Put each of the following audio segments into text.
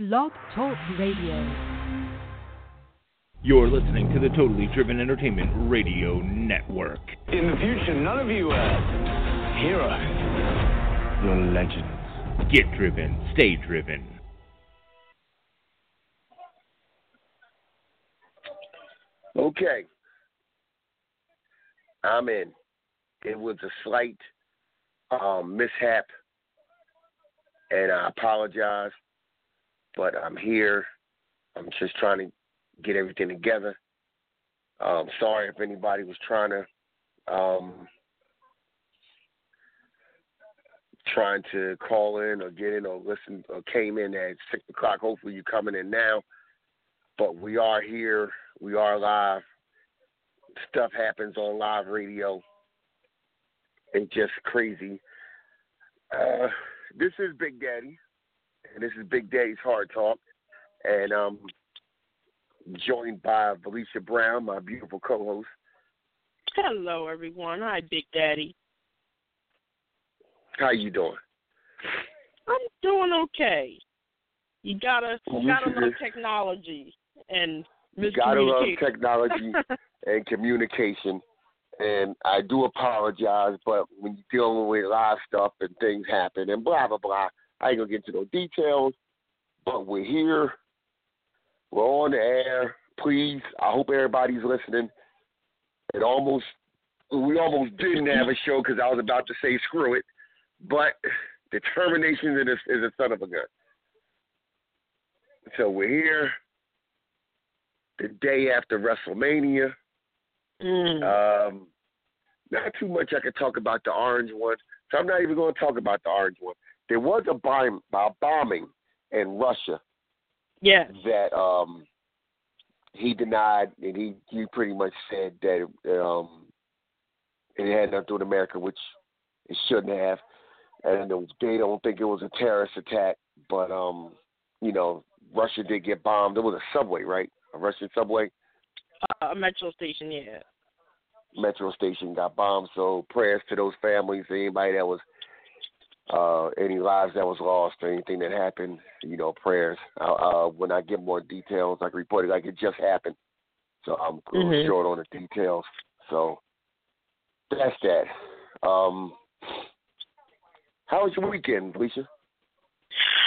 Blog Talk Radio. You're listening to the Totally Driven Entertainment Radio Network. In the future, none of you are heroes. You're legends. Get driven, stay driven. Okay. I'm in. It was a slight um, mishap, and I apologize, but I'm here. I'm just trying to get everything together. Um, sorry if anybody was trying to um, trying to call in or get in or listen or came in at six o'clock. Hopefully you're coming in now. But we are here. We are live. Stuff happens on live radio. It's just crazy. Uh, this is Big Daddy, and this is Big Daddy's Hard Talk, and um, joined by Valicia Brown, my beautiful co-host. Hello, everyone. Hi, Big Daddy. How you doing? I'm doing okay. You gotta, You gotta love technology and You gotta love technology and communication. And I do apologize, but when you're dealing with live stuff and things happen and blah blah blah, I ain't gonna get into no details. But we're here. We're on the air. Please, I hope everybody's listening. It almost, we almost didn't have a show because I was about to say screw it, but determination is a, is a son of a gun. So we're here the day after WrestleMania. Mm. Um, not too much I could talk about the orange one, so I'm not even going to talk about the orange one. There was a, bomb, a bombing in Russia Yeah. that um, he denied, and he, he pretty much said that um, it had nothing to do with America, which it shouldn't have. And they don't think it was a terrorist attack, but um, you know, Russia did get bombed. It was a subway, right? A Russian subway. Uh, a metro station, yeah. metro station got bombed. So prayers to those families, anybody that was, uh, any lives that was lost, or anything that happened. You know, prayers. Uh, uh, when I get more details, I can report it like it just happened. So I'm a little Mhm. short on the details. So that's that. Um, how was your weekend, Valicia?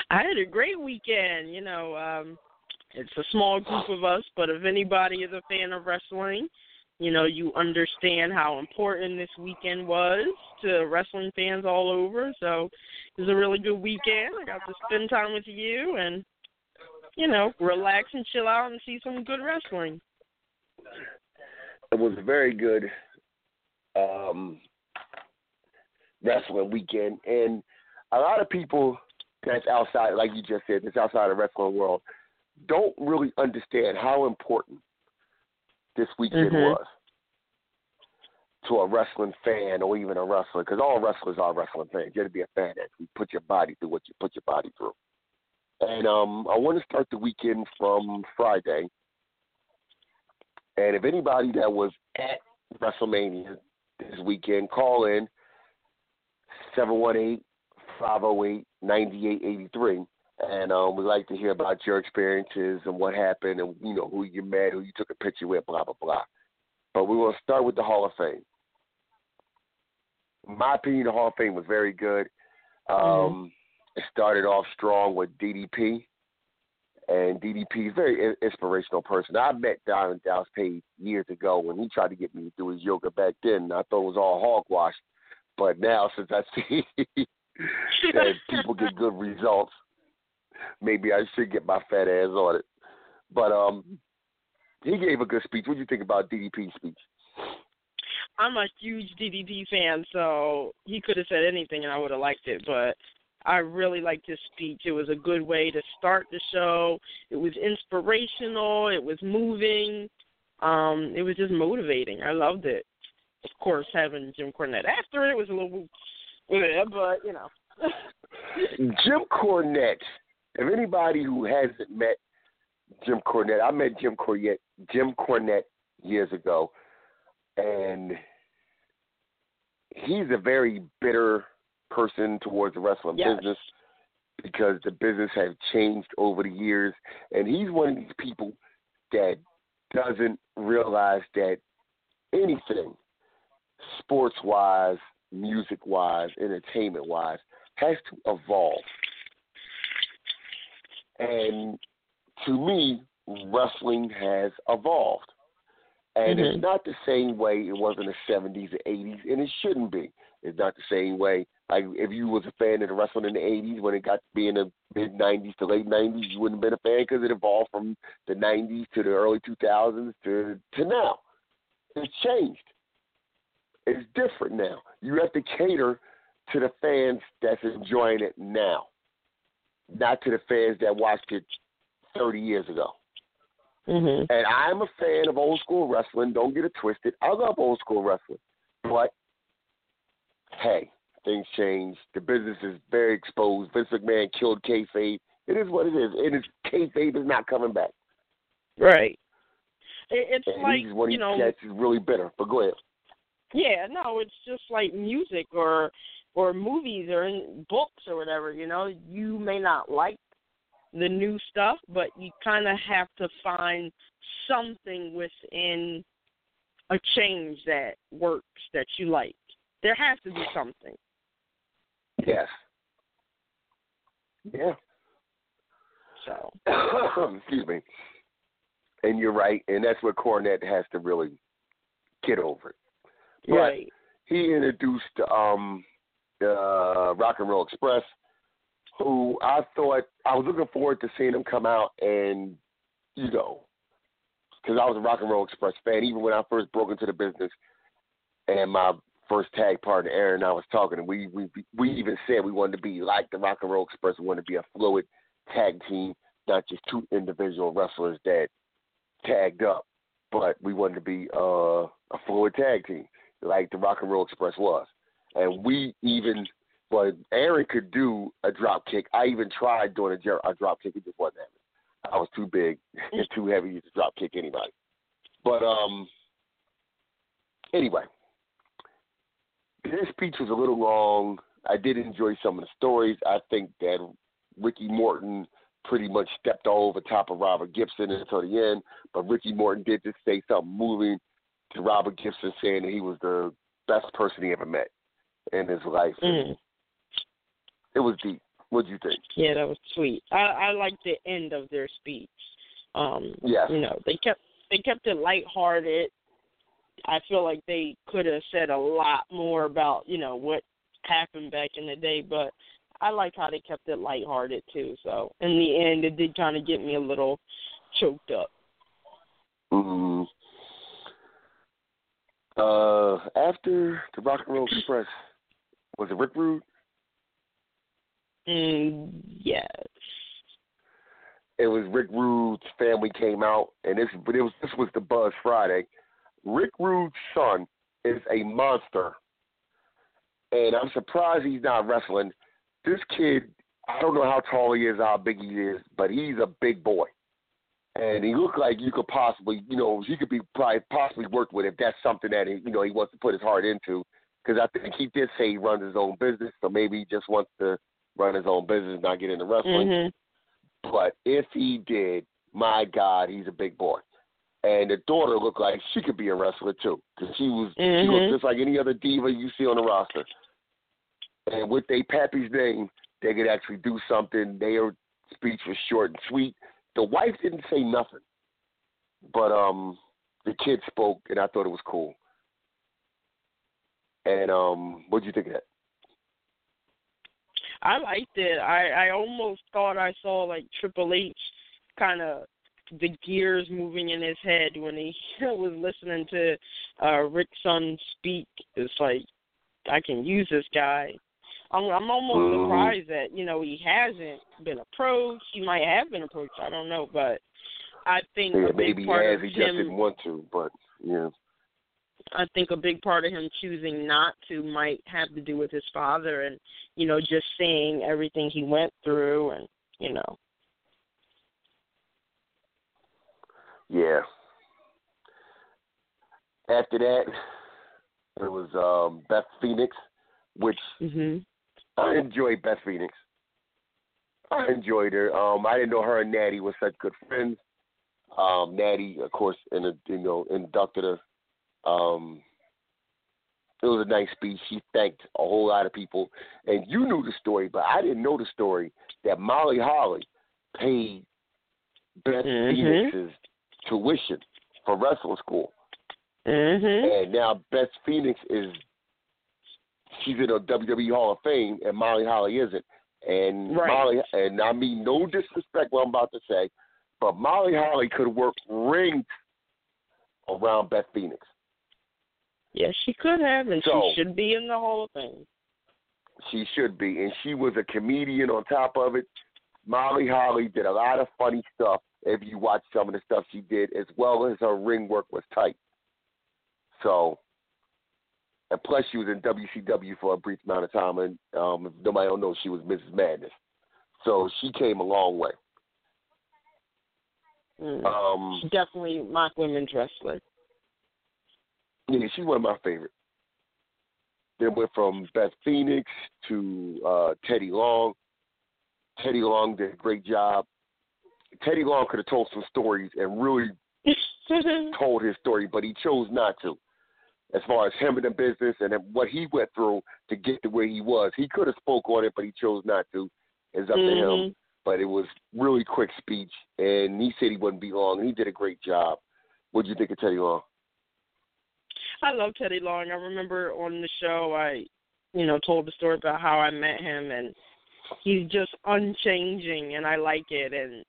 I had a great weekend. You know, um, it's a small group of us, but if anybody is a fan of wrestling, you know, you understand how important this weekend was to wrestling fans all over. So it was a really good weekend. I got to spend time with you and, you know, relax and chill out and see some good wrestling. it was a very good um, wrestling weekend, and a lot of people that's outside, like you just said, that's outside the wrestling world, don't really understand how important this weekend Mhm. was to a wrestling fan or even a wrestler, because all wrestlers are wrestling fans. You got to be a fan that you put your body through what you put your body through. And um, I want to start the weekend from Friday. And if anybody that was at WrestleMania this weekend, call in 718-508-9883. And um, we'd like to hear about your experiences and what happened and, you know, who you met, who you took a picture with, blah, blah, blah. But we want to start with the Hall of Fame. In my opinion, the Hall of Fame was very good. Um, It started off strong with DDP and DDP is a very inspirational person. I met Diamond Dallas Page years ago when he tried to get me to do his yoga back then. I thought it was all hogwash, but now since I see that people get good results, maybe I should get my fat ass on it. But um, he gave a good speech. What do you think about DDP's speech? I'm a huge DDP fan, so he could have said anything and I would have liked it. But I really liked his speech. It was a good way to start the show. It was inspirational. It was moving. Um, it was just motivating. I loved it. Of course, having Jim Cornette after it was a little, but you know. Jim Cornette. If anybody who hasn't met Jim Cornette, I met Jim Cornette, Jim Cornette years ago, and he's a very bitter person towards the wrestling Yes. business. because the business has changed over the years, and he's one of these people that doesn't realize that anything, sports wise, music wise, entertainment wise, has to evolve. And to me, wrestling has evolved. And Mhm. it's not the same way it was in the 70s or 80s, and it shouldn't be. It's not the same way. Like if you was a fan of the wrestling in the 80s, when it got to be in the mid 90s to late 90s, you wouldn't have been a fan because it evolved from the 90s to the early 2000s to to now. It's changed. It's different now. You have to cater to the fans that's enjoying it now, not to the fans that watched it 30 years ago. Mhm. And I'm a fan of old school wrestling. Don't get it twisted. I love old school wrestling. But hey, things change. The business is very exposed. Vince McMahon killed kayfabe. It is what it is. And it's kayfabe is not coming back. Right. It's And like he's one of you these know. cats is really bitter. But go ahead. Yeah, no, it's just like music or or movies or in books or whatever, you know. You may not like the new stuff, but you kind of have to find something within a change that works that you like. There has to be something. Yes. Yeah. So, Excuse me. And you're right, and that's what Cornette has to really get over it. But right. he introduced um uh Rock and Roll Express, who I thought I was looking forward to seeing him come out and you know, because I was a Rock and Roll Express fan even when I first broke into the business, and my first tag partner Aaron and I was talking, and we we we even said we wanted to be like the Rock and Roll Express, we wanted to be a fluid tag team, not just two individual wrestlers that tagged up, but we wanted to be uh, a fluid tag team like the Rock and Roll Express was. And we even, well, Aaron could do a drop kick. I even tried doing a, a drop kick. It just wasn't happening. I was too big and too heavy to drop kick anybody. But um, anyway, this speech was a little long. I did enjoy some of the stories. I think that Ricky Morton pretty much stepped all over top of Robert Gibson until the end. But Ricky Morton did just say something moving to Robert Gibson, saying that he was the best person he ever met in his life. Mm. It was deep. What'd you think? Yeah, that was sweet. I I liked the end of their speech. Um, Yes. you know, they kept they kept it lighthearted. I feel like they could have said a lot more about, you know, what happened back in the day, but I like how they kept it lighthearted too. So in the end it did kinda get me a little choked up. Mm. Uh, after the Rock and Roll Express, was it Rick Rude? Mm, yes. It was Rick Rude's family came out, and this but it was this was the Buzz Friday. Rick Rude's son is a monster, and I'm surprised he's not wrestling. This kid, I don't know how tall he is, how big he is, but he's a big boy, and he looked like you could possibly, you know, he could be probably possibly worked with if that's something that he, you know he wants to put his heart into. Because I think he did say he runs his own business, so maybe he just wants to run his own business, not get into wrestling. Mhm. But if he did, my God, he's a big boy. And the daughter looked like she could be a wrestler too, because she was she Mhm. looked just like any other diva you see on the roster. And with their pappy's name, they could actually do something. Their speech was short and sweet. The wife didn't say nothing, but um, the kid spoke, and I thought it was cool. And um, what do you think of that? I liked it. I I almost thought I saw like Triple H kind of the gears moving in his head when he was listening to uh Rick's son speak. It's like I can use this guy. I'm I'm almost Mhm. surprised that you know he hasn't been approached. He might have been approached. I don't know, but I think Yeah, maybe he has. He just him didn't want to, but yeah. I think a big part of him choosing not to might have to do with his father and, you know, just seeing everything he went through and, you know. Yeah. After that, it was um, Beth Phoenix, which Mhm. I enjoyed Beth Phoenix. I enjoyed her. Um, I didn't know her and Natty were such good friends. Um, Natty, of course, in a, you know, inducted her. Um, it was a nice speech. She thanked a whole lot of people, and you knew the story, but I didn't know the story that Molly Holly paid Beth Mhm. Phoenix's tuition for wrestling school, Mhm. and now Beth Phoenix is she's in a WWE Hall of Fame, and Molly Holly isn't. And Right. Molly, and I mean no disrespect what I'm about to say, but Molly Holly could work rings around Beth Phoenix. Yes, she could have, and So- she should be in the Hall of Fame. She should be, and she was a comedian on top of it. Molly Holly did a lot of funny stuff. If you watch some of the stuff she did, as well as her ring work was tight. So, and plus she was in WCW for a brief amount of time, and um, if nobody don't know, she was Mrs. Madness. So she came a long way. Mm. Um, definitely my women's wrestler. Yeah, she's one of my favorites. Then went from Beth Phoenix to uh, Teddy Long. Teddy Long did a great job. Teddy Long could have told some stories and really told his story, but he chose not to. As far as him in the business and what he went through to get to where he was, he could have spoke on it, but he chose not to. It's up to him. Mhm. But it was really quick speech, and he said he wouldn't be long. And he did a great job. What do you think of Teddy Long? I love Teddy Long. I remember on the show I, you know, told the story about how I met him and he's just unchanging and I like it and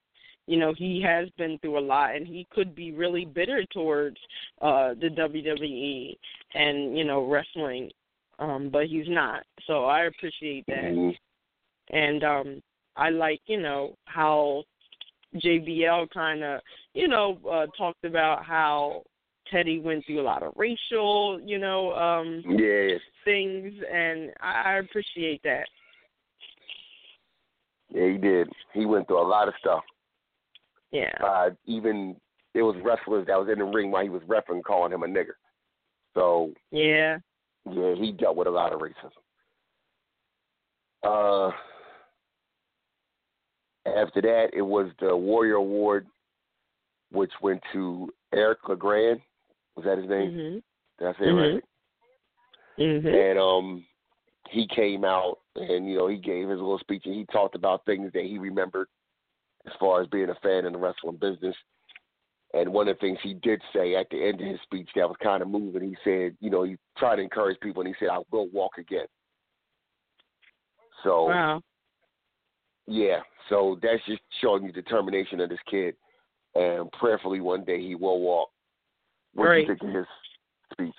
you know, he has been through a lot and he could be really bitter towards uh the WWE and, you know, wrestling. Um, but he's not. So I appreciate that. Mhm. And um I like, you know, how JBL kind of, you know, uh talked about how Teddy went through a lot of racial, you know, um Yeah, things and I, I appreciate that. yeah, he did. He went through a lot of stuff. Yeah. Uh, even there was wrestlers that was in the ring while he was refereeing calling him a nigger. So Yeah. yeah, he dealt with a lot of racism. Uh, after that, it was the Warrior Award, which went to Eric LeGrand. Was that his name? Mhm. Did I say it right? Mhm. And um, he came out and you know he gave his little speech and he talked about things that he remembered as far as being a fan in the wrestling business. And one of the things he did say at the end of his speech that was kind of moving, he said, you know, he tried to encourage people and he said, I will walk again. So, Wow. yeah, so that's just showing you determination of this kid. And prayerfully one day he will walk. What do Right. you think of his speech?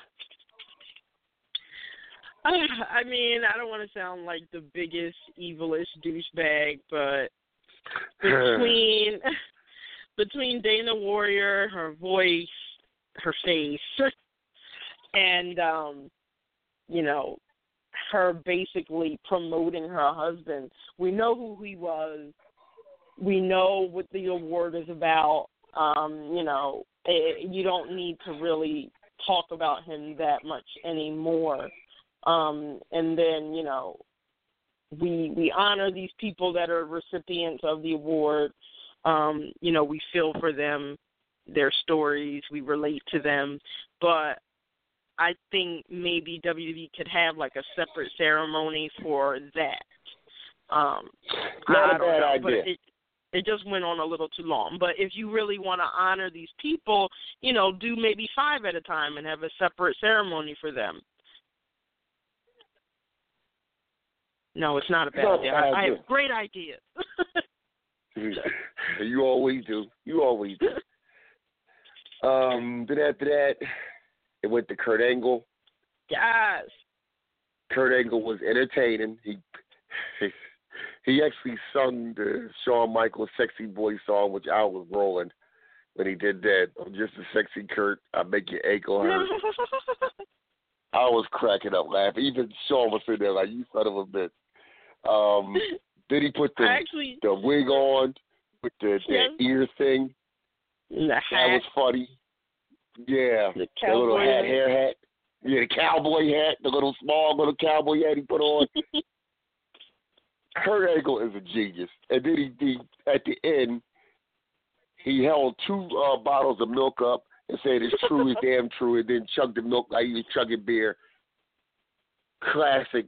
I mean, I don't want to sound like the biggest evilest douchebag, but between between Dana Warrior, her voice, her face, and um, you know, her basically promoting her husband. We know who he was. We know what the award is about. Um, you know, it, you don't need to really talk about him that much anymore. Um, and then, you know, we we honor these people that are recipients of the award. Um, you know, we feel for them, their stories, we relate to them, but I think maybe WWE could have like a separate ceremony for that. Um, Not I a don't bad know, idea. but it it just went on a little too long. But if you really want to honor these people, you know, do maybe five at a time and have a separate ceremony for them. No, it's not a bad idea. I, I have great ideas. you always do. You always do. Um, then after that, it went to Kurt Angle. yes. Kurt Angle was entertaining. He he actually sung the Shawn Michaels "Sexy Boy" song, which I was rolling when he did that. I'm just a sexy Kurt. I make your ankle hurt. I was cracking up laughing. Even Shawn was sitting there like, "You son of a bitch." Um, then he put the actually the wig on with the, the Yes. ear thing. the That was funny. Yeah, the the little hat, hair hat. Yeah, the cowboy hat, the little small little cowboy hat he put on. Kurt Angle is a genius, and then he, he at the end he held two uh, bottles of milk up and said it's true, it's damn true, and then chugged the milk like he was chugging beer. Classic,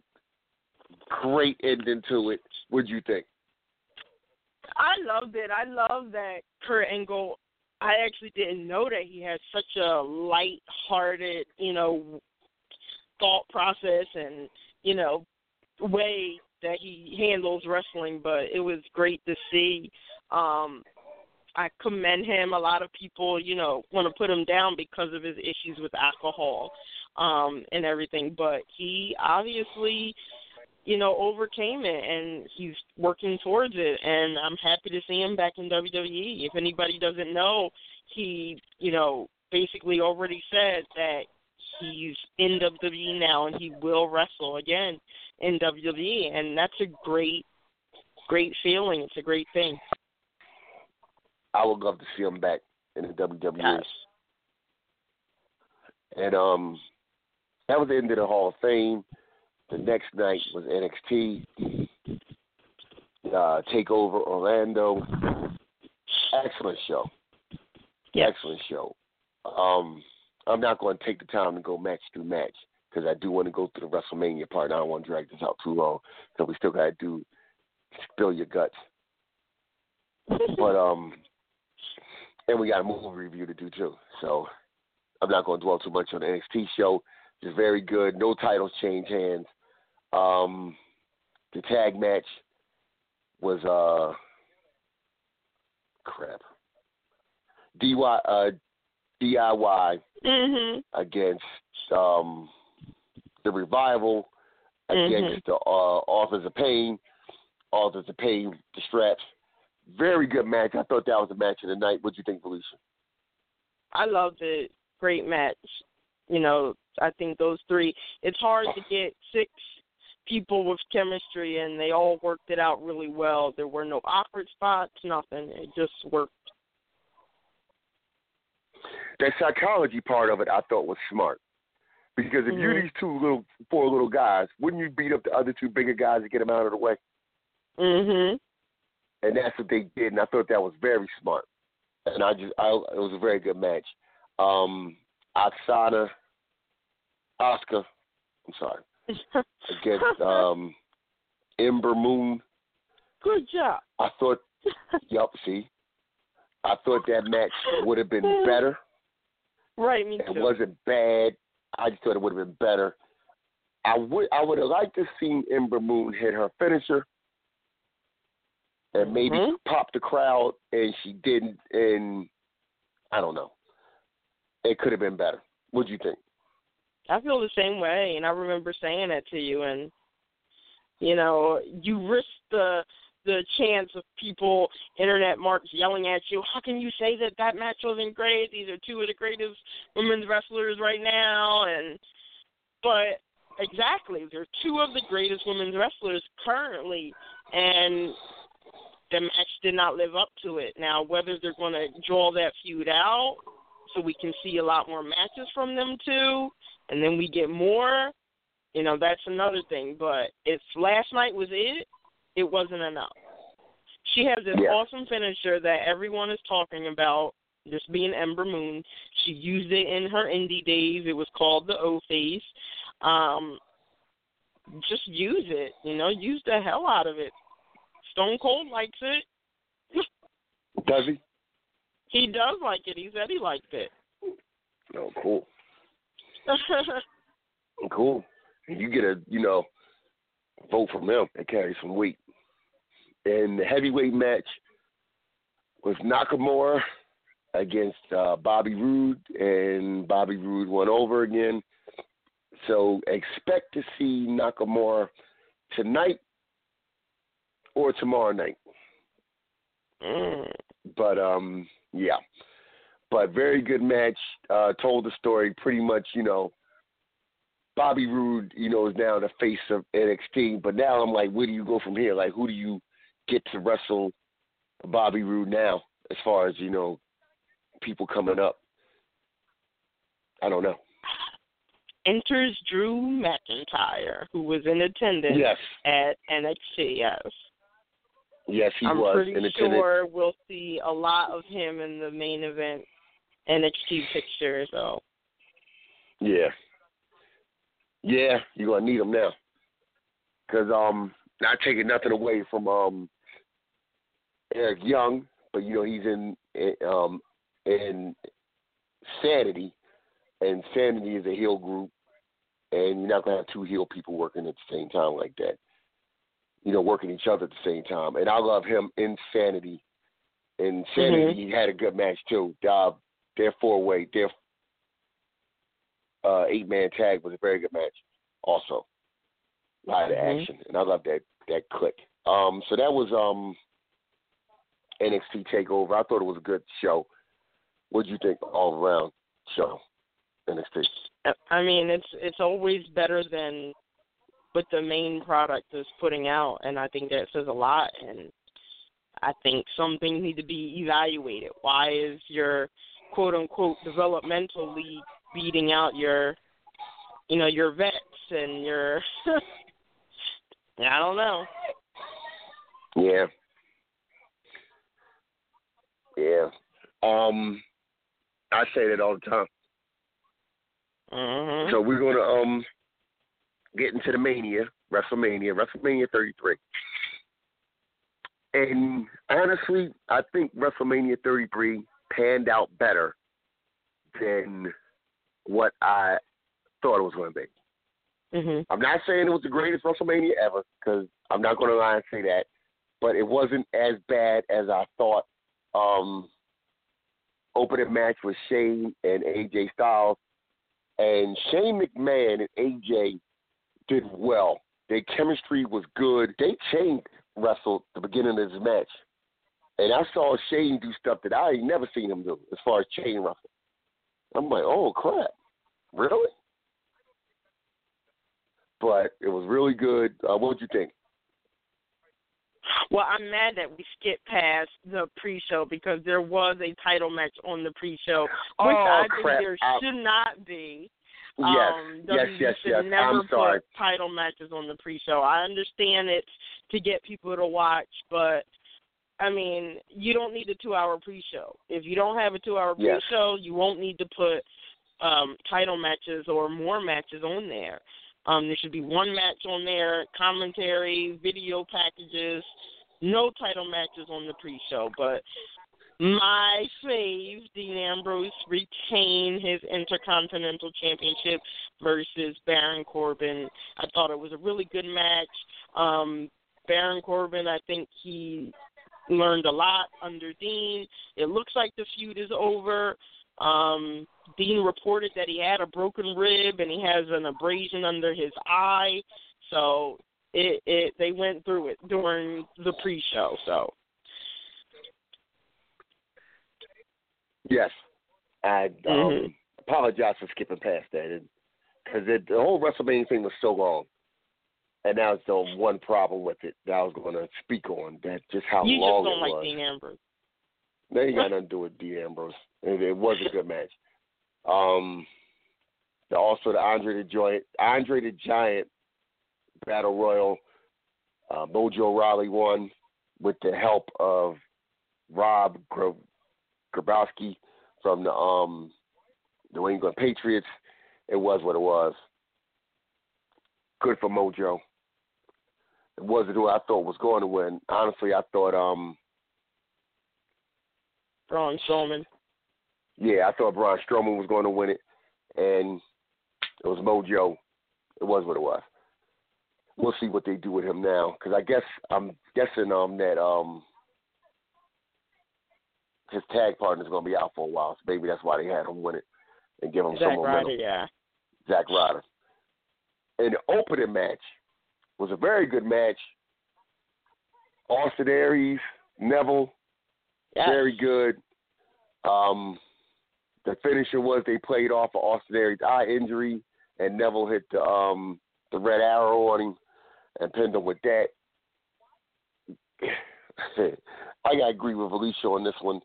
great ending to it. What'd you think? I loved it. I love that Kurt Angle. I actually didn't know that he had such a light-hearted, you know, thought process and you know way that he handles wrestling. But it was great to see. Um, I commend him. A lot of people, you know, want to put him down because of his issues with alcohol um and everything, but he obviously you know, overcame it and he's working towards it and I'm happy to see him back in WWE. If anybody doesn't know, he, you know, basically already said that he's in WWE now and he will wrestle again in WWE and that's a great great feeling. It's a great thing. I would love to see him back in the WWE. Yes. And um that was the end of the Hall of Fame. The next night was NXT, uh, Takeover Orlando. Excellent show. Yes. Excellent show. Um, I'm not going to take the time to go match through match because I do want to go through the WrestleMania part. And I don't want to drag this out too long because we still got to do spill your guts. but um, and we got a movie review to do too. So I'm not going to dwell too much on the NXT show. It's very good. No titles change hands. Um, the tag match was uh crap. DY uh DIY Mhm. against um the revival against the uh authors of pain. Authors of pain, the straps. Very good match. I thought that was a match of the night. What do you think, Valicia? I loved it. Great match. You know, I think those three. It's hard to get six people with chemistry, and they all worked it out really well. There were no awkward spots, nothing. It just worked. That psychology part of it, I thought was smart. Because if you're Mhm. these two little, four little guys, wouldn't you beat up the other two bigger guys to get them out of the way? Mhm. and that's what they did, and I thought that was very smart. And I just, I, it was a very good match. Um, Oksana, Oscar, I'm sorry, against um, Ember Moon. Good job. I thought, yup, see, I thought that match would have been better. right, me too. It wasn't bad. I just thought it would have been better. I would, I would have liked to see Ember Moon hit her finisher. And maybe Mhm. pop the crowd, and she didn't. And I don't know. It could have been better. What'd you think? I feel the same way, and I remember saying that to you. And you know, you risk the the chance of people, internet marks, yelling at you. How can you say that that match wasn't great? These are two of the greatest women's wrestlers right now, and but exactly, they're two of the greatest women's wrestlers currently, and the match did not live up to it. Now, whether they're going to draw that feud out so we can see a lot more matches from them too, and then we get more, you know, that's another thing. But if last night was it, it wasn't enough. She has this Yeah. awesome finisher that everyone is talking about, just being Ember Moon. She used it in her indie days. It was called the O face. Um, just use it, you know, use the hell out of it. Stone Cold likes it. Does he? He does like it. He said he liked it. No, cool, cool. You get a, you know, vote from him. It carries some weight. And the heavyweight match was Nakamura against uh, Bobby Roode, and Bobby Roode won over again. So expect to see Nakamura tonight or tomorrow night. mm. But um, yeah, but very good match. Uh, told the story pretty much. You know, Bobby Roode, you know, is now the face of NXT. But now I'm like, where do you go from here? Like, who do you get to wrestle Bobby Roode now? As far as you know, people coming up. I don't know. Enters Drew McIntyre, who was in attendance Yes. at NXT. Yes. Yes, he I'm was pretty in attendance. sure we'll see a lot of him in the main event NXT picture. So Yeah. Yeah, you're gonna need him now. Cause um, not taking nothing away from um Eric Young, but you know he's in, in um in Sanity, and Sanity is a heel group, and you're not gonna have two heel people working at the same time like that. You know, working each other at the same time. And I love him in Sanity. In Sanity, he had a good match too. Uh, their four way, their uh, eight man tag was a very good match. Also, a lot of Mhm. action, and I love that that click. Um, so that was um NXT Takeover. I thought it was a good show. What would you think all around show NXT? I- I mean, it's it's always better than what the main product is putting out, and I think that says a lot. And I think some things need to be evaluated. Why is your quote unquote developmental league beating out your, you know, your vets and your? I don't know. Yeah. Yeah. Um I say that all the time. hmm So we're gonna um get into the Mania, WrestleMania, WrestleMania 33. And honestly, I think WrestleMania 33 panned out better than what I thought it was going to be. hmm I'm not saying it was the greatest WrestleMania ever because I'm not going to lie and say that, but it wasn't as bad as I thought. Um, opening match with Shane and AJ Styles, and Shane McMahon and AJ did well. Their chemistry was good. They chain wrestled the beginning of this match, and I saw Shane do stuff that I ain't never seen him do as far as chain wrestling. I'm like, oh crap, really? But it was really good. Uh, what would you think? Well, I'm mad that we skipped past the pre-show because there was a title match on the pre-show, which Oh, I think crap. there I- should not be. Yes, um, yes, WWE yes, should yes. Never I'm sorry. put title matches on the pre-show. I understand it's to get people to watch, but I mean, you don't need a two-hour pre-show. If you don't have a two-hour Yes. pre-show, you won't need to put um title matches or more matches on there. Um, there should be one match on there, commentary, video packages, no title matches on the pre-show. But my fave, Dean Ambrose, retain his Intercontinental Championship versus Baron Corbin. I thought it was a really good match. Um, Baron Corbin, I think he learned a lot under Dean. It looks like the feud is over. Um, Dean reported that he had a broken rib and he has an abrasion under his eye. So it, it they went through it during the pre-show. So Yes, I um, Mhm. apologize for skipping past that because the whole WrestleMania thing was so long, and that was the one problem with it that I was going to speak on. That just how you just long don't it like was. Dean Ambrose. That ain't got nothing to do with Dean Ambrose. It, it was a good match. Um, the, also the Andre the Giant, Andre the Giant Battle Royal. Uh, Mojo Rawley won with the help of Rob Gr- Gronkowski from the um New England Patriots. It was what it was. Good for Mojo. It wasn't who I thought was going to win. Honestly, I thought um Braun Strowman. yeah, I thought Braun Strowman was going to win it, and it was Mojo. It was what it was. We'll see what they do with him now, because I guess I'm guessing um that um his tag partner's going to be out for a while, so maybe that's why they had him win it and give him some Zack momentum. Ryder, yeah. Zack Ryder. And the opening match was a very good match. Austin Aries, Neville, Yes. very good. Um, the finisher was they played off of Austin Aries' eye injury, and Neville hit the um the red arrow on him and pinned him with that. I gotta agree with Alicia on this one.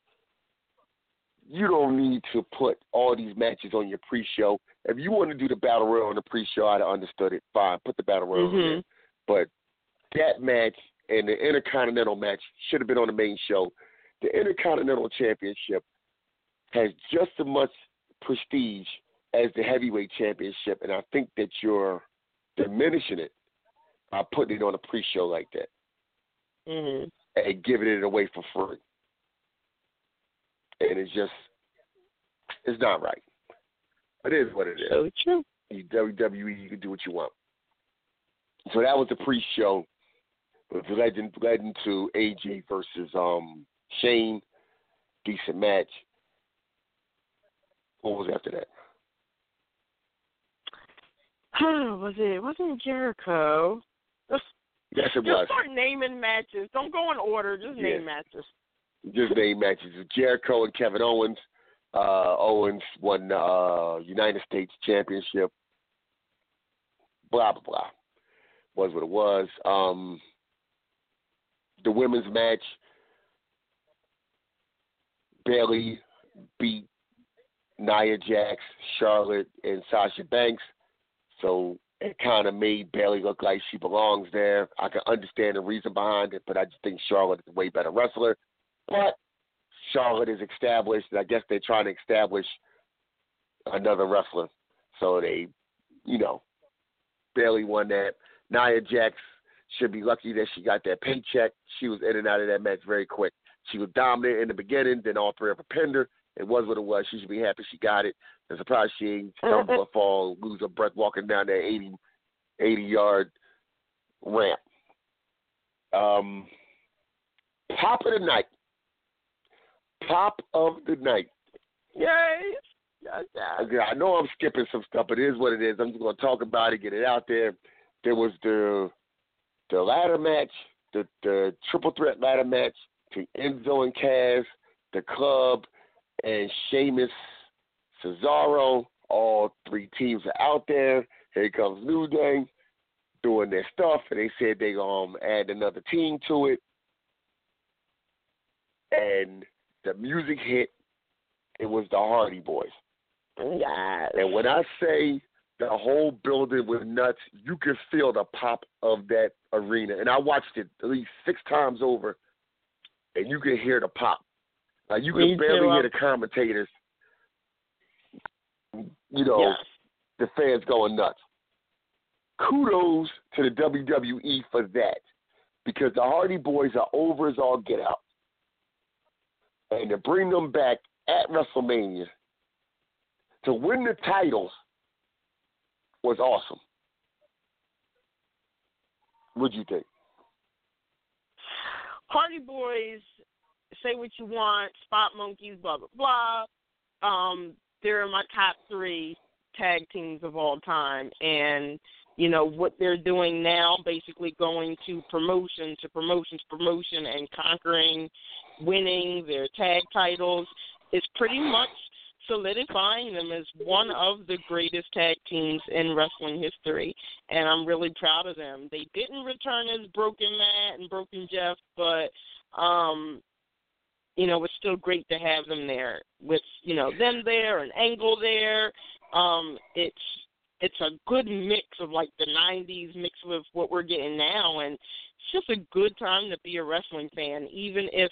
You don't need to put all these matches on your pre-show. If you want to do the battle royal on the pre-show, I'd have understood it. Fine, put the battle royal. Mhm. But that match and the Intercontinental match should have been on the main show. The Intercontinental Championship has just as much prestige as the Heavyweight Championship, and I think that you're diminishing it by putting it on a pre-show like that hmm and giving it away for free. And it's just, it's not right. It is what it is. So true. You WWE, you can do what you want. So that was the pre-show. In- led into AJ versus um Shane. Decent match. What was after that? was it? Wasn't Jericho? Yes, it just was. start naming matches. Don't go in order. Just name matches. Just name matches. Jericho and Kevin Owens. Uh, Owens won the uh, United States Championship. Blah blah blah. Was what it was. Um, the women's match. Bayley beat Nia Jax, Charlotte, and Sasha Banks. So it kind of made Bayley look like she belongs there. I can understand the reason behind it, but I just think Charlotte is a way better wrestler. But Charlotte is established, and I guess they're trying to establish another wrestler. So they, you know, Bayley won that. Nia Jax should be lucky that she got that paycheck. She was in and out of that match very quick. She was dominant in the beginning, then all three of her pinned her. It was what it was. She should be happy she got it. I'm surprised she ain't stumble or fall, lose her breath walking down that 80, 80 yard ramp. Um, pop of the night. Pop of the night. Yay! Yes, yes. I know I'm skipping some stuff, but it is what it is. I'm just going to talk about it, get it out there. There was the the ladder match, the the triple threat ladder match to Enzo and Cass, the club, and Sheamus, Cesaro. All three teams are out there. Here comes New Day doing their stuff, and they said they um add another team to it. And the music hit. It was the Hardy Boys. Yes. And when I say the whole building was nuts, you could feel the pop of that arena. And I watched it at least six times over, and you can hear the pop. Like you Me barely too. hear the commentators. You know, Yes. the fans going nuts. Kudos to the WWE for that, because the Hardy Boys are over as all get out, and to bring them back at WrestleMania to win the titles was awesome. What'd you think? Hardy Boys, say what you want, Spot Monkeys, blah blah blah. Um, they're my top three tag teams of all time, and you know what they're doing now, basically going to promotion to promotion to promotion and conquering, winning their tag titles is pretty much solidifying them as one of the greatest tag teams in wrestling history, and I'm really proud of them. They didn't return as Broken Matt and Broken Jeff, but um, you know, it's still great to have them there with you know them there and Angle there. Um, it's it's a good mix of like the '90s mixed with what we're getting now, and it's just a good time to be a wrestling fan, even if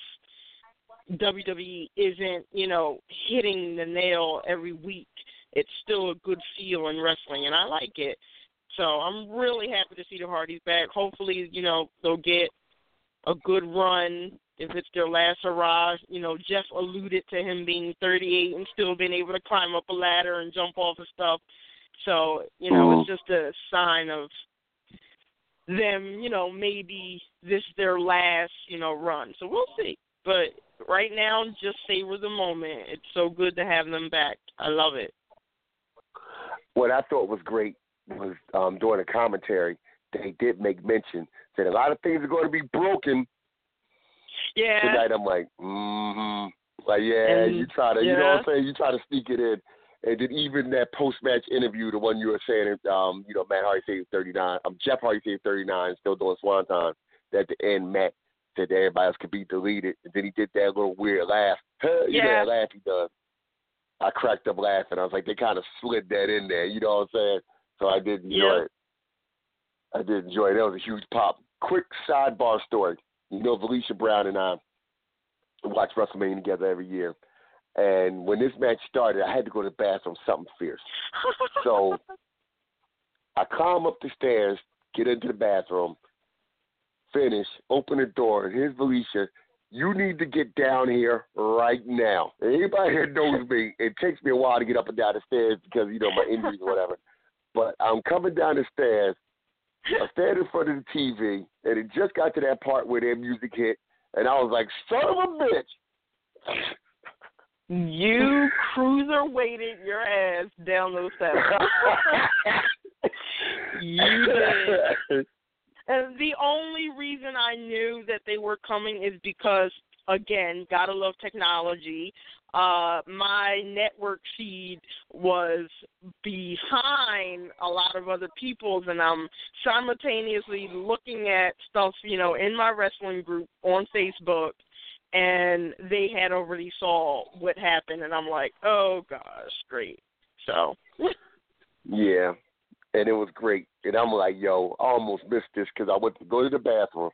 WWE isn't, you know, hitting the nail every week. It's still a good feel in wrestling, and I like it. So I'm really happy to see the Hardys back. Hopefully, you know, they'll get a good run if it's their last hurrah. You know, Jeff alluded to him being 38 and still being able to climb up a ladder and jump off of stuff. So, you know, it's mm-hmm. just a sign of them, you know, maybe this is their last, you know, run. So we'll see. But right now, just savor the moment. It's so good to have them back. I love it. What I thought was great was um, during the commentary, they did make mention that a lot of things are going to be broken Yeah. tonight. I'm like, mm-hmm. Like, yeah, And- you try to, you know what I'm saying? You try to sneak it in. And then even that post-match interview, the one you were saying, um, you know, Matt Hardy said 39. Um, Jeff Hardy said 39, still doing Swanton. At the end, Matt said that everybody else could be deleted. And then he did that little weird laugh. you know Yeah. that laugh he does. I cracked up laughing. I was like, they kind of slid that in there. You know what I'm saying? So I did enjoy Yeah. it. I did enjoy it. That was a huge pop. quick sidebar story. You know, Valicia Brown and I watch WrestleMania together every year. And when this match started, I had to go to the bathroom, something fierce. So I climb up the stairs, get into the bathroom, finish, open the door, and here's Valicia. You need to get down here right now. Anybody that knows me, it takes me a while to get up and down the stairs because, you know, my injuries or whatever. But I'm coming down the stairs. I stand in front of the TV, and it just got to that part where their music hit, and I was like, son of a bitch. You cruiser weighted your ass down those steps. you did. And the only reason I knew that they were coming is because, again, gotta love technology. Uh, my network feed was behind a lot of other people's, and I'm simultaneously looking at stuff, you know, in my wrestling group on Facebook, and they had already saw what happened, and I'm like, oh gosh, great. So. yeah, and it was great. And I'm like, yo, I almost missed this because I went to go to the bathroom,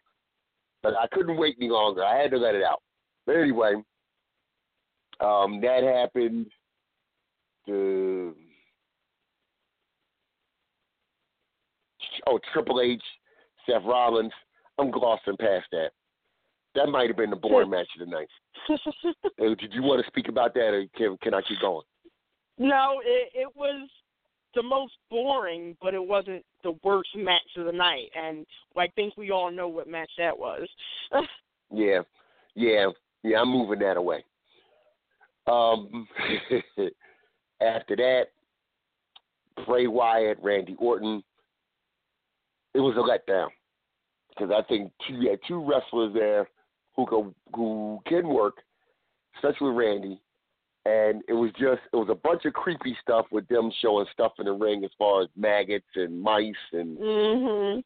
but I couldn't wait any longer. I had to let it out. But anyway, um, that happened. The oh Triple H, Seth Rollins. I'm glossing past that. That might have been the boring match of the night. Did you want to speak about that, or can can I keep going? No, it, it was the most boring, but it wasn't the worst match of the night. And I think we all know what match that was. yeah, yeah, yeah. I'm moving that away. Um, after that, Bray Wyatt, Randy Orton. It was a letdown because I think you had two wrestlers there who go who can work, especially Randy, and it was just it was a bunch of creepy stuff with them showing stuff in the ring as far as maggots and mice and mhm.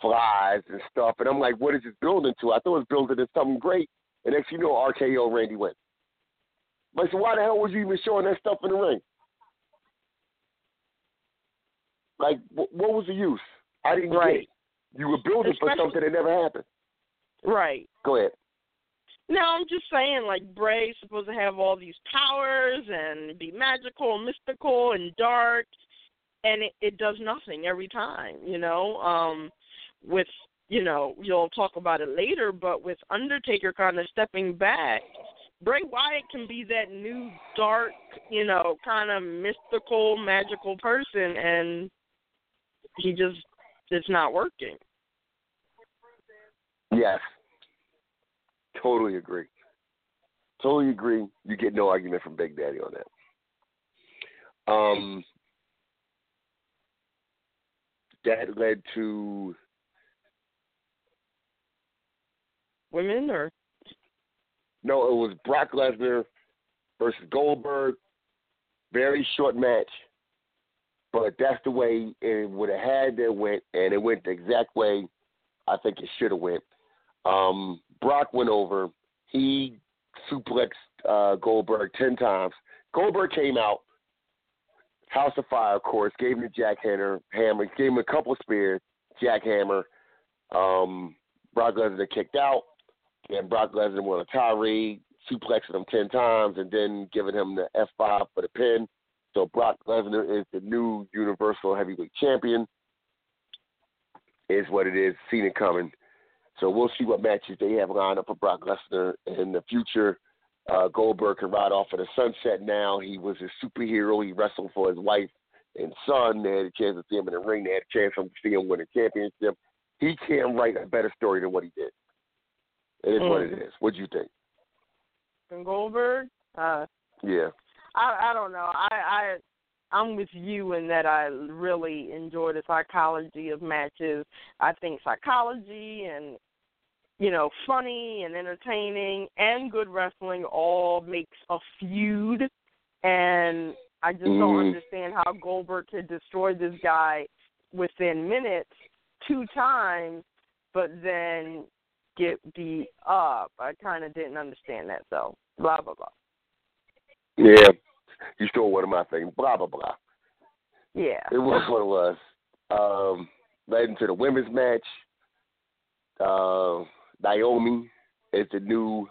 flies and stuff. And I'm like, what is this building to? I thought it was building to something great. And next you know, RKO Randy went. I said, why the hell was you even showing that stuff in the ring? Like, wh- what was the use? I didn't Right. get it. You were building Especially- for something that never happened. Right. Go ahead. No, I'm just saying, like Bray's supposed to have all these powers and be magical, and mystical, and dark, and it, it does nothing every time. You know, um, with you know, you'll talk about it later, but with Undertaker kind of stepping back, Bray Wyatt can be that new dark, you know, kind of mystical, magical person, and he just it's not working. Yes. Totally agree. Totally agree. You get no argument from Big Daddy on that. Um, that led to Women or no, it was Brock Lesnar versus Goldberg. Very short match, but that's the way it would have had to went, and it went the exact way I think it should have went. Um, Brock went over. He suplexed uh, Goldberg ten times. Goldberg came out. House of Fire, of course, gave him the jackhammer, hammer, gave him a couple of spears, jackhammer. Um, Brock Lesnar kicked out, and Brock Lesnar won a tirade, suplexing him ten times, and then giving him the F five for the pin. So Brock Lesnar is the new Universal Heavyweight Champion. Is what it is. Seen it coming. So we'll see what matches they have lined up for Brock Lesnar in the future. Uh, Goldberg can ride off of the sunset now. He was a superhero. He wrestled for his wife and son. They had a chance to see him in the ring. They had a chance to see him win a championship. He can't write a better story than what he did. It is what it is. What do you think? and Goldberg? Uh, Yeah. I I don't know. I I I'm with you in that I really enjoy the psychology of matches. I think psychology and you know funny and entertaining and good wrestling all makes a feud, and I just don't Mhm. understand how Goldberg could destroy this guy within minutes two times, but then get beat up. I kind of didn't understand that. So blah blah blah. Yeah. You stole one of my things. Blah, blah, blah. Yeah. It was what it was. Um, led into the women's match. uh, Naomi is the new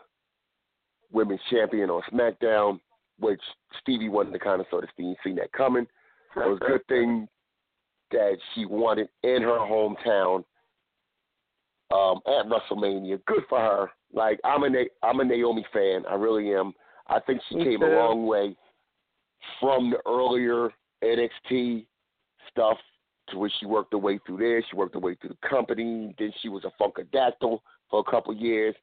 women's champion on SmackDown, which Stevie wasn't the kind of sort of Stevie seen that coming. It was a good thing that she won it in her hometown um, at WrestleMania. Good for her. Like I'm a Na- I'm a Naomi fan. I really am. I think she Me came too. a long way from the earlier NXT stuff to where she worked her way through there. She worked her way through the company. Then she was a Funkadactyl for a couple years.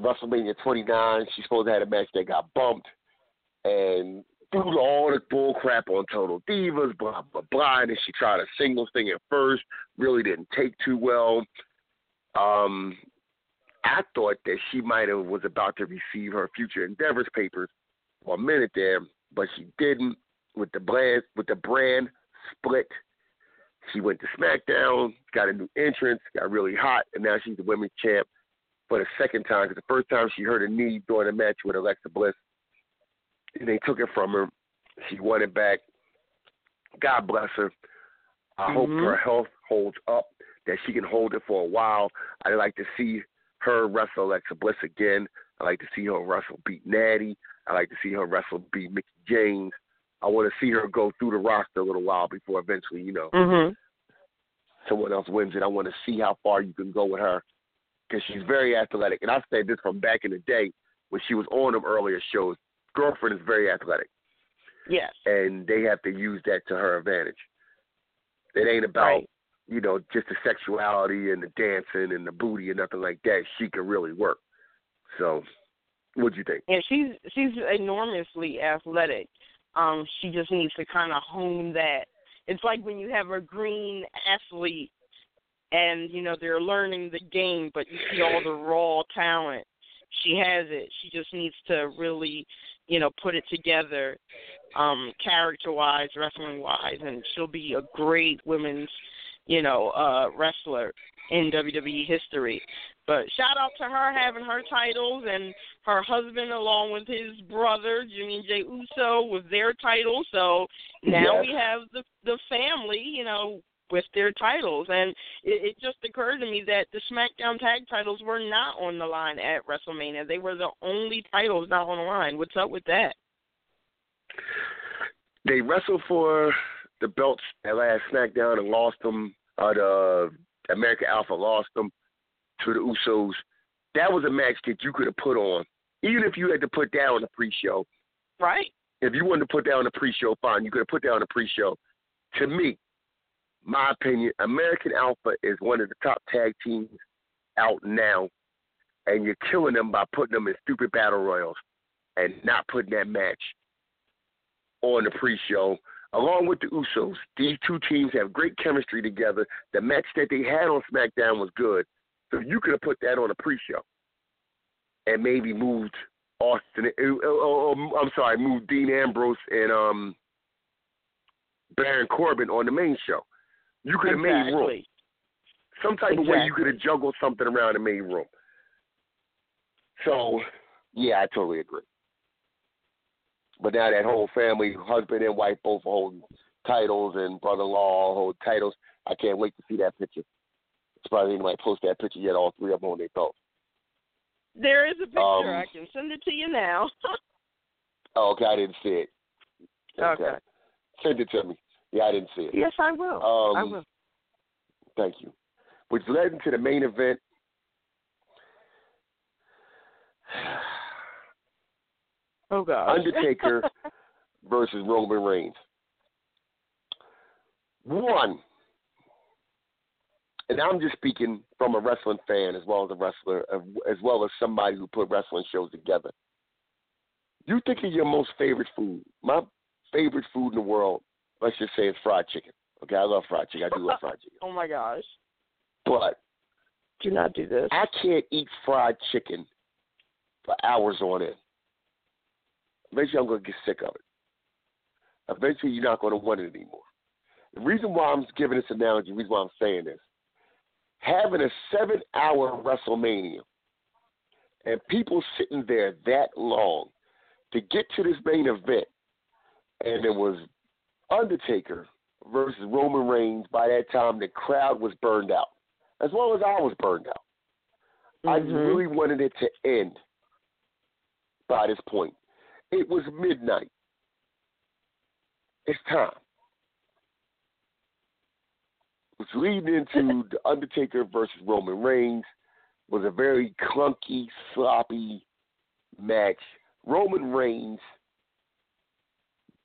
WrestleMania 29, she supposed to have a match that got bumped, and threw all the bull crap on Total Divas, blah blah blah. And then she tried a singles thing at first, really didn't take too well. Um, I thought that she might have was about to receive her future endeavors papers for a minute there, but she didn't. With the brand, with the brand split, she went to SmackDown, got a new entrance, got really hot, and now she's the women's champ for the second time. Because the first time she hurt a knee during a match with Alexa Bliss, and they took it from her. She won it back. God bless her. I hope Mhm. her health holds up, that she can hold it for a while. I'd like to see her wrestle Alexa Bliss again. I like to see her wrestle beat Natty. I like to see her wrestle beat Mickie James. I want to see her go through the roster a little while before eventually, you know, Mhm. someone else wins it. I want to see how far you can go with her because she's very athletic. And I've said this from back in the day when she was on them earlier shows. Girlfriend is very athletic, Yes. and they have to use that to her advantage. It ain't about Right. you know just the sexuality and the dancing and the booty and nothing like that. She can really work. So, what'd you think? And she's she's enormously athletic. Um, she just needs to kind of hone that. It's like when you have a green athlete, and you know they're learning the game, but you see all the raw talent. She has it. She just needs to really, you know, put it together, um, character-wise, wrestling-wise, and she'll be a great women's, you know, uh, wrestler in WWE history. But shout out to her having her titles and her husband along with his brother Jimmy J Uso with their titles. So now Yes. we have the the family, you know, with their titles. And it, it just occurred to me that the SmackDown tag titles were not on the line at WrestleMania. They were the only titles not on the line. What's up with that? They wrestled for the belts at last SmackDown and lost them. Uh, the American Alpha lost them to the Usos. That was a match that you could have put on, even if you had to put that on the pre-show. Right. If you wanted to put that on the pre-show, fine, you could have put that on the pre-show. To me, my opinion, American Alpha is one of the top tag teams out now, and you're killing them by putting them in stupid battle royals and not putting that match on the pre-show. Along with the Usos, these two teams have great chemistry together. The match that they had on SmackDown was good, so you could have put that on a pre-show and maybe moved Austin. uh, I'm sorry, moved Dean Ambrose and um Baron Corbin on the main show. You could have made room. Some type of way you could have juggled something around and made room. So, yeah, I totally agree. But now that whole family, husband and wife, both hold titles, and brother-in-law hold titles. I can't wait to see that picture. Surprised anybody post that picture yet. All three of them on their thoughts. There is a picture. Um, I can send it to you now. Oh, okay, I didn't see it. okay. Send it to me. Yeah, I didn't see it. Yes, I will. Um, I will. Thank you. Which led into the main event. Oh gosh. Undertaker versus Roman Reigns. One, and I'm just speaking from a wrestling fan as well as a wrestler, as well as somebody who put wrestling shows together. You think of your most favorite food. My favorite food in the world, let's just say, is fried chicken. Okay, I love fried chicken. I do love fried chicken. oh my gosh. But Do not do this. I can't eat fried chicken for hours on end. Eventually, I'm going to get sick of it. Eventually, you're not going to want it anymore. The reason why I'm giving this analogy, the reason why I'm saying this, having a seven hour WrestleMania and people sitting there that long to get to this main event, and it was Undertaker versus Roman Reigns. By that time, the crowd was burned out, as well as I was burned out. I Mhm. really wanted it to end by this point. It was midnight. It's time. Which leading into the Undertaker versus Roman Reigns was a very clunky, sloppy match. Roman Reigns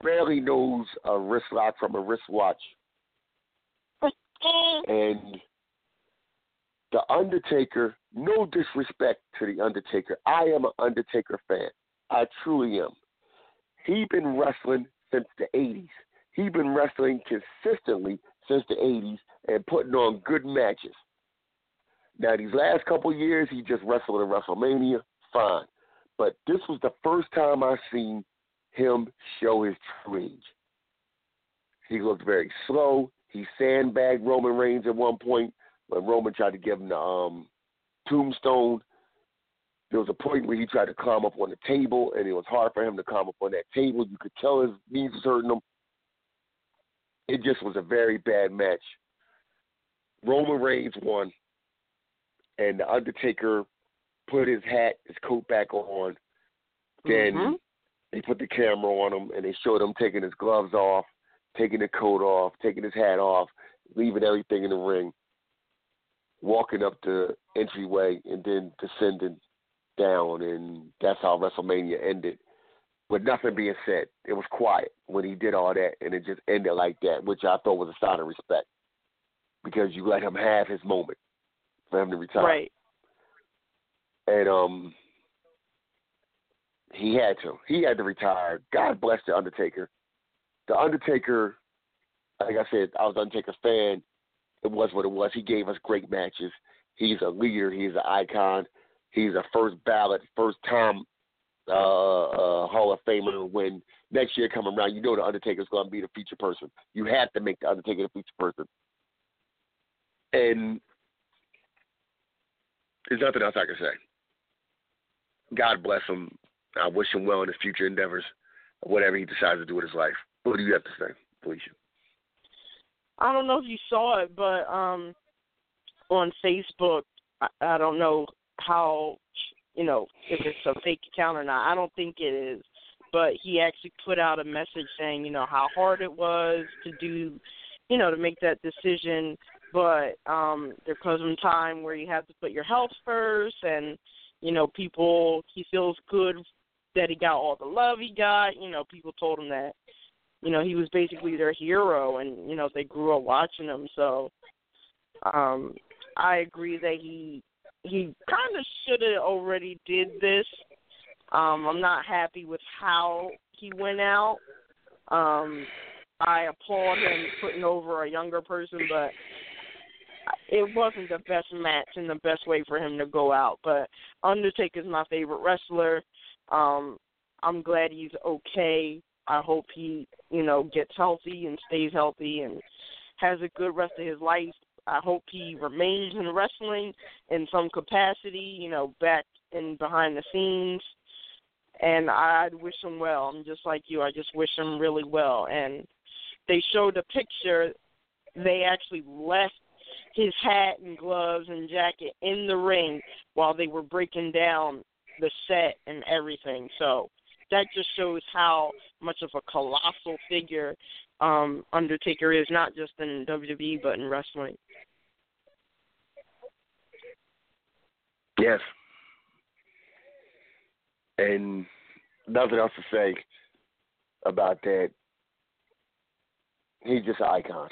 barely knows a wrist lock from a wristwatch. And the Undertaker, no disrespect to the Undertaker. I am an Undertaker fan. I truly am. He been wrestling since the eighties. He been wrestling consistently since the eighties and putting on good matches. Now these last couple years he just wrestled in WrestleMania, fine. But this was the first time I seen him show his age. He looked very slow. He sandbagged Roman Reigns at one point when Roman tried to give him the um, tombstone. There was a point where he tried to climb up on the table, and it was hard for him to climb up on that table. You could tell his knees was hurting him. It just was a very bad match. Roman Reigns won, and the Undertaker put his hat, his coat back on. Then Mhm. they put the camera on him, and they showed him taking his gloves off, taking the coat off, taking his hat off, leaving everything in the ring, walking up the entryway, and then descending down, and that's how WrestleMania ended. With nothing being said, it was quiet when he did all that, and it just ended like that, which I thought was a sign of respect because you let him have his moment for him to retire. Right. And um, he had to. He had to retire. God bless the Undertaker. The Undertaker, like I said, I was Undertaker fan. It was what it was. He gave us great matches. He's a leader. He's an icon. He's a first ballot, first time uh, uh, Hall of Famer. When next year come around, you know the Undertaker's going to be the feature person. You have to make the Undertaker the feature person. And there's nothing else I can say. God bless him. I wish him well in his future endeavors, whatever he decides to do with his life. What do you have to say, Valicia? I don't know if you saw it, but um, on Facebook, I, I don't know how, you know, if it's a fake account or not. I don't think it is, but he actually put out a message saying, you know, how hard it was to do, you know, to make that decision. But um, there comes a time where you have to put your health first, and you know, people. He feels good that he got all the love he got. You know, people told him that you know, he was basically their hero and, you know, they grew up watching him. So um I agree that he he kind of should have already did this. Um I'm not happy with how he went out. Um I applaud him putting over a younger person, but it wasn't the best match and the best way for him to go out. But Undertaker's my favorite wrestler. Um I'm glad he's okay. I hope he, you know, gets healthy and stays healthy and has a good rest of his life. I hope he remains in wrestling in some capacity, you know, back in behind the scenes. And I'd wish him well. I'm just like you. I just wish him really well. And they showed a picture. They actually left his hat and gloves and jacket in the ring while they were breaking down the set and everything. So that just shows how much of a colossal figure um Undertaker is, not just in WWE but in wrestling. Yes. And nothing else to say about that. He's just an icon.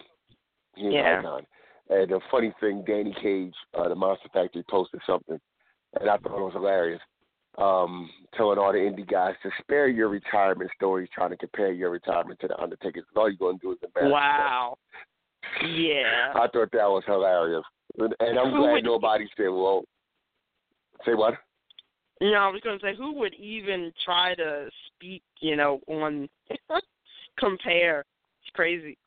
He's Yeah. an icon. And the funny thing, Danny Cage, uh, the Monster Factory, posted something, and I thought it was hilarious. Um, telling all the indie guys to spare your retirement stories, trying to compare your retirement to the Undertaker's. All you're going to do is embarrass yourself. Wow. Yeah. I thought that was hilarious, and, and I'm Who glad nobody said, "Well, say what?" You know, I was going to say, who would even try to speak, you know, on compare? It's crazy.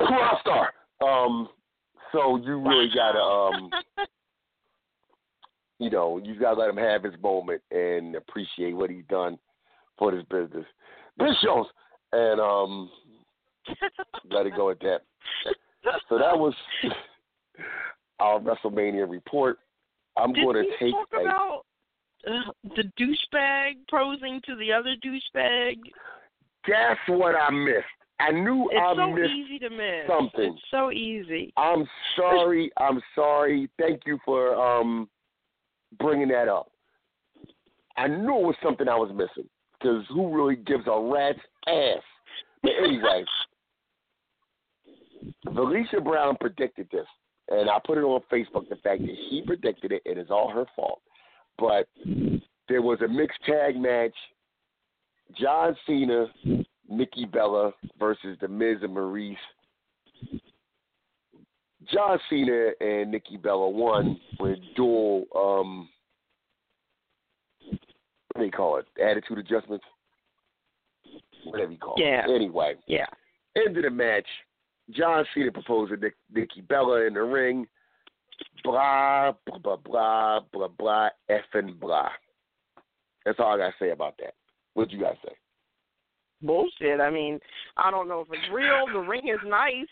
Rock star. Um, so you really gotta, um, you know, you gotta let him have his moment and appreciate what he's done for this business. This shows, and um, let it go at that. So that was our WrestleMania report. I'm Did going to take talk a about uh, the douchebag posing to the other douchebag? That's what I missed. I knew It's I so missed easy to miss. something. It's so easy. I'm sorry. I'm sorry. Thank you for um bringing that up. I knew it was something I was missing because who really gives a rat's ass? But anyway, Valicia Brown predicted this, and I put it on Facebook. The fact that she predicted it, it is all her fault. But there was a mixed tag match: John Cena, Nikki Bella versus The Miz and Maryse. John Cena and Nikki Bella won with dual um what do you call it? Attitude adjustments? Whatever you call Yeah. it. Anyway. Yeah. End of the match. John Cena proposed to Nick, Nikki Bella in the ring. Blah blah blah blah blah blah effing blah. That's all I gotta say about that. What you guys say? Bullshit. I mean, I don't know if it's real. The ring is nice.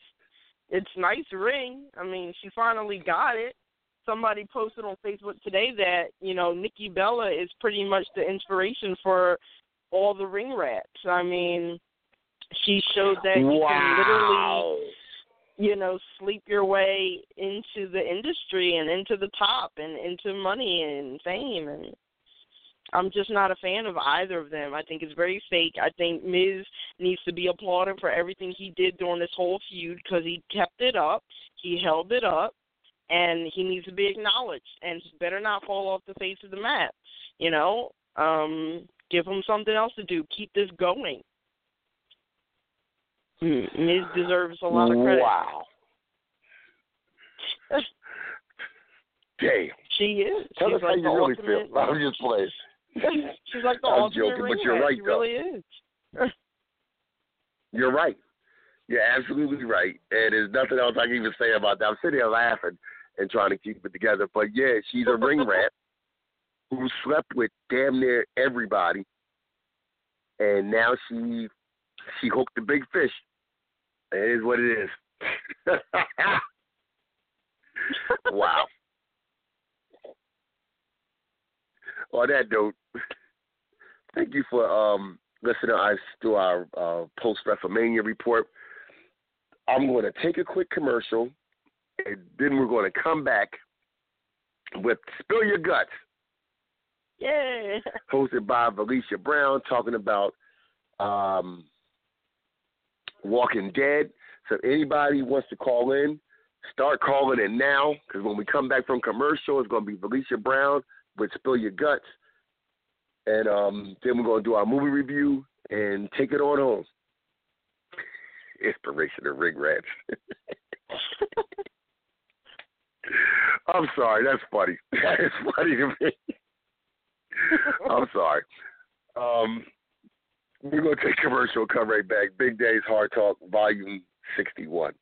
It's nice ring. I mean, she finally got it. Somebody posted on Facebook today that you know Nikki Bella is pretty much the inspiration for all the ring rats. I mean, she showed that you can literally you know, sleep your way into the industry and into the top and into money and fame and I'm just not a fan of either of them. I think it's very fake. I think Miz needs to be applauded for everything he did during this whole feud because he kept it up, he held it up, and he needs to be acknowledged. And he better not fall off the face of the mat. You know, um, give him something else to do. Keep this going. Hmm, Miz deserves a lot of credit. Wow. Damn. She is. Tell She's us how like you the really ultimate. feel. I'm just playing. She's like the I'm ultimate joking, but you're right, She though. really is. You're right. You're absolutely right. And there's nothing else I can even say about that. I'm sitting here laughing and trying to keep it together. But yeah, she's a ring rat who slept with damn near everybody. And now she she hooked the big fish. It is what it is. wow. On that note, thank you for um, listening to our uh, post WrestleMania report. I'm going to take a quick commercial, and then we're going to come back with Spill Your Guts, Yeah. hosted by Valicia Brown, talking about um, Walking Dead. So anybody wants to call in, start calling in now, because when we come back from commercial, it's going to be Valicia Brown with Spill Your Guts. And um, then we're going to do our movie review and take it on home. Inspiration of ring rats. I'm sorry, that's funny. That is funny to me. I'm sorry. Um, we're going to take commercial, come right back. Big Daddy's Hard Talk, Volume 61.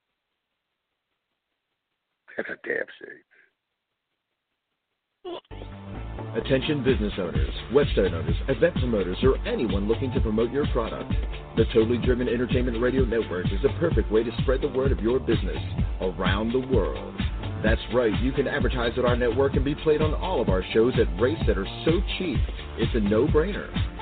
That's a damn shame. Attention business owners, website owners, event promoters, or anyone looking to promote your product. The Totally Driven Entertainment Radio Network is the perfect way to spread the word of your business around the world. That's right, you can advertise at our network and be played on all of our shows at rates that are so cheap, it's a no-brainer.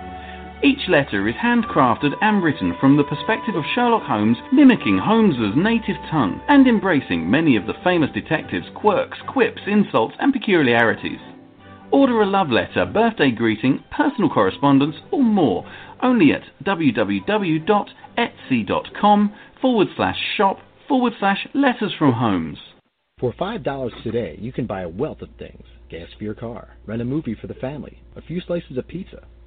Each letter is handcrafted and written from the perspective of Sherlock Holmes, mimicking Holmes's native tongue and embracing many of the famous detective's quirks, quips, insults, and peculiarities. Order a love letter, birthday greeting, personal correspondence, or more only at www.etsy.com forward slash shop forward slash letters from Holmes. For $5 today, you can buy a wealth of things gas for your car, rent a movie for the family, a few slices of pizza.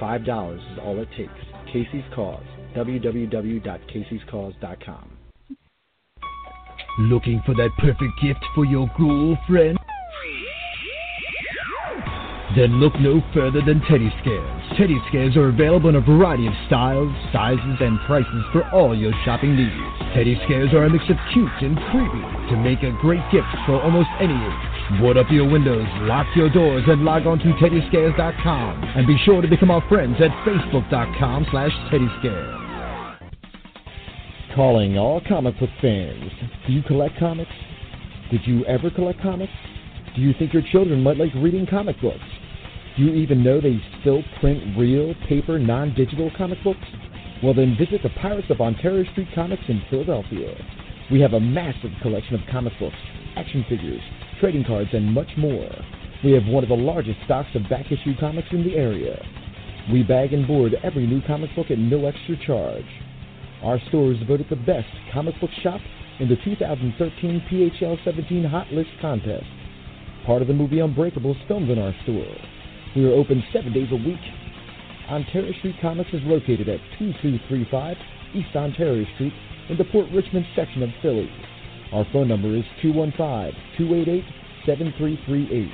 $5 is all it takes. Casey's Cause, www.caseyscause.com. Looking for that perfect gift for your girlfriend? Then look no further than Teddy Scares. Teddy Scares are available in a variety of styles, sizes, and prices for all your shopping needs. Teddy Scares are a mix of cute and creepy to make a great gift for almost any age. Board up your windows, lock your doors, and log on to teddyscares.com. And be sure to become our friends at facebook.com slash teddyscares. Calling all comic book fans. Do you collect comics? Did you ever collect comics? Do you think your children might like reading comic books? Do you even know they still print real, paper, non digital comic books? Well, then visit the Pirates of Ontario Street Comics in Philadelphia. We have a massive collection of comic books, action figures, trading cards, and much more. We have one of the largest stocks of back issue comics in the area. We bag and board every new comic book at no extra charge. Our store is voted the best comic book shop in the 2013 PHL 17 Hot List contest. Part of the movie Unbreakable is filmed in our store. We are open seven days a week. Ontario Street Comics is located at 2235 East Ontario Street in the Port Richmond section of Philly. Our phone number is 215-288-7338.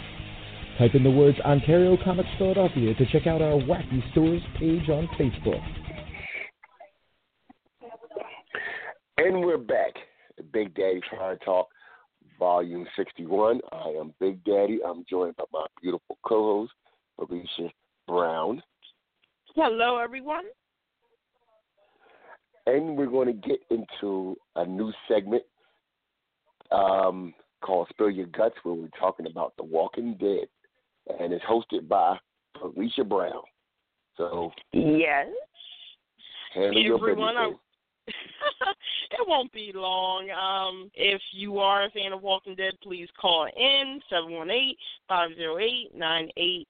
Type in the words Ontario Comics Philadelphia to check out our Wacky Stores page on Facebook. And we're back. Big Daddy Fire Talk, Volume 61. I am Big Daddy. I'm joined by my beautiful co host, Valicia Brown. Hello, everyone. And we're going to get into a new segment um, called Spill Your Guts, where we're talking about The Walking Dead. And it's hosted by Valicia Brown. So, yes. Everyone, it won't be long. Um, if you are a fan of Walking Dead, please call in seven one eight five zero eight nine eight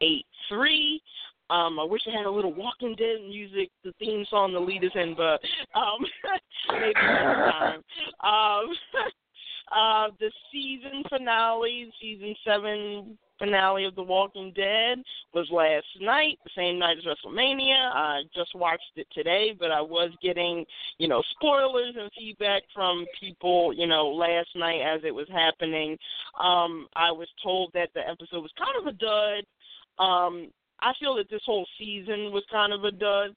eight three. Um, I wish I had a little Walking Dead music, the theme song to lead us in, but um, maybe next time. Um, uh, the season finale, season seven finale of The Walking Dead was last night, the same night as WrestleMania. I just watched it today, but I was getting, you know, spoilers and feedback from people, you know, last night as it was happening. Um, I was told that the episode was kind of a dud. Um, I feel that this whole season was kind of a dud.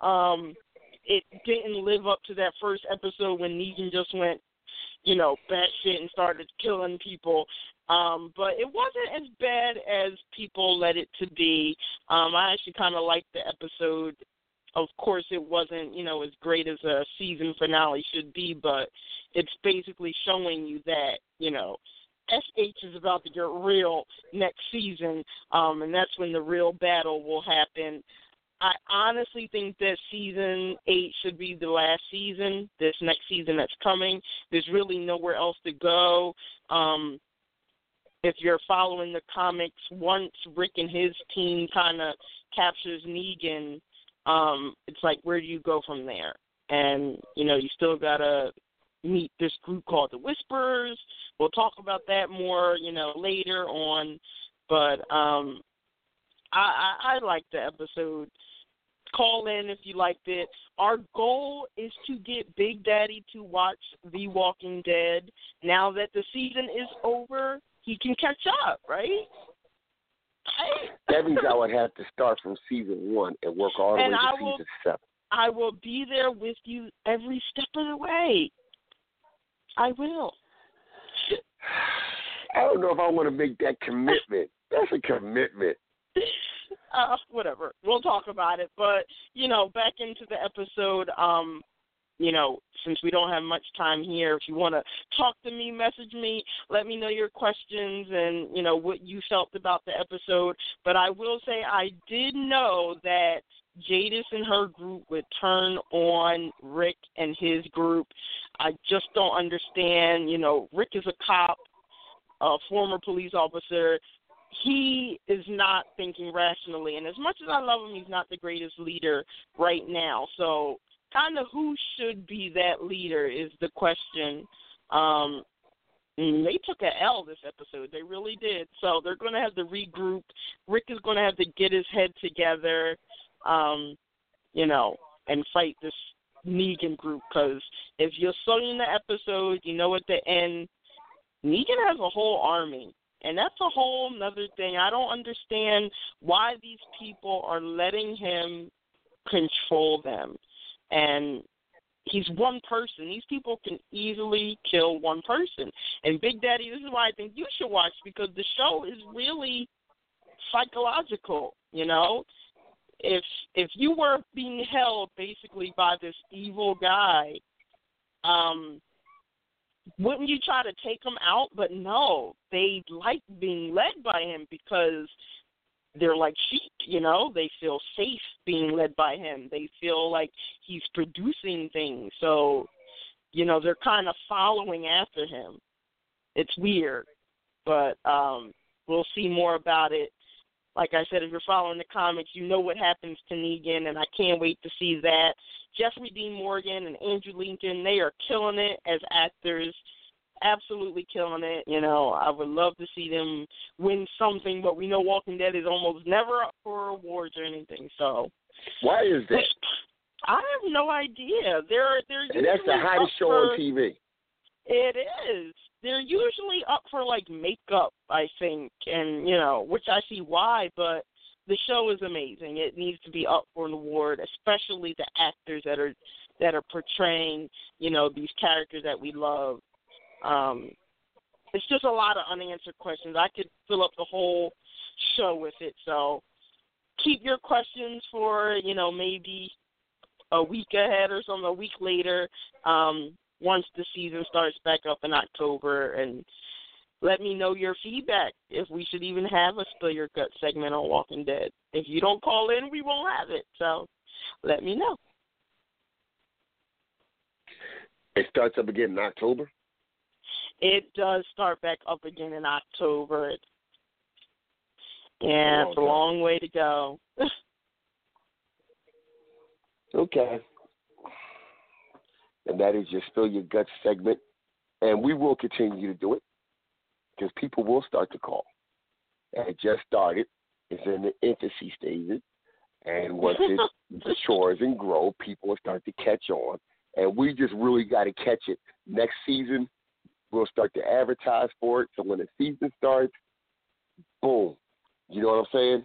Um, it didn't live up to that first episode when Negan just went you know, batshit and started killing people. Um, but it wasn't as bad as people let it to be. Um, I actually kind of liked the episode. Of course, it wasn't, you know, as great as a season finale should be, but it's basically showing you that, you know, SH is about to get real next season, um, and that's when the real battle will happen. I honestly think that season eight should be the last season. This next season that's coming, there's really nowhere else to go. Um, if you're following the comics, once Rick and his team kind of captures Negan, um, it's like where do you go from there? And you know, you still gotta meet this group called the Whisperers. We'll talk about that more, you know, later on. But um, I, I, I like the episode. Call in if you liked it. Our goal is to get Big Daddy to watch The Walking Dead. Now that the season is over, he can catch up, right? That means I would have to start from season one and work all the And way to I season will- seven. I will be there with you every step of the way. I will. I don't know if I want to make that commitment. That's a commitment. uh, whatever. We'll talk about it. But you know, back into the episode. Um, you know, since we don't have much time here, if you want to talk to me, message me, let me know your questions and you know what you felt about the episode. But I will say I did know that Jadis and her group would turn on Rick and his group. I just don't understand. You know, Rick is a cop, a former police officer. he is not thinking rationally. And as much as I love him, he's not the greatest leader right now. So, kind of who should be that leader is the question. Um, they took a L this episode. They really did. So they're going to have to regroup. Rick is going to have to get his head together, um, you know, and fight this Negan group. Because if you're studying the episode, you know at the end, Negan has a whole army. And that's a whole other thing. I don't understand why these people are letting him control them. And he's one person. These people can easily kill one person. And Big Daddy, this is why I think you should watch because the show is really psychological, you know? If if you were being held basically by this evil guy, um wouldn't you try to take him out? But no, they like being led by him because they're like sheep, you know. They feel safe being led by him. They feel like he's producing things. So, you know, they're kind of following after him. It's weird, but um we'll see more about it. Like I said, if you're following the comics, you know what happens to Negan, and I can't wait to see that. Jeffrey Dean Morgan and Andrew Lincoln, they are killing it as actors absolutely killing it. You know, I would love to see them win something, but we know Walking Dead is almost never up for awards or anything. So why is that? I have no idea. They're they're and that's the hottest show for, on TV. It is. They're usually up for like makeup, I think, and you know, which I see why, but the show is amazing. It needs to be up for an award, especially the actors that are that are portraying, you know, these characters that we love. Um, it's just a lot of unanswered questions. I could fill up the whole show with it. So keep your questions for you know maybe a week ahead or something, a week later, um, once the season starts back up in October, and let me know your feedback if we should even have a spill your gut segment on Walking Dead. If you don't call in, we won't have it. So let me know. It starts up again in October. It does start back up again in October. Yeah, it's a long way to go. okay. And that is your spill your guts segment. And we will continue to do it because people will start to call. And it just started. It's in the infancy stages. And once it matures and grow, people will start to catch on. And we just really got to catch it. Next season, we'll start to advertise for it. So when the season starts, boom. You know what I'm saying?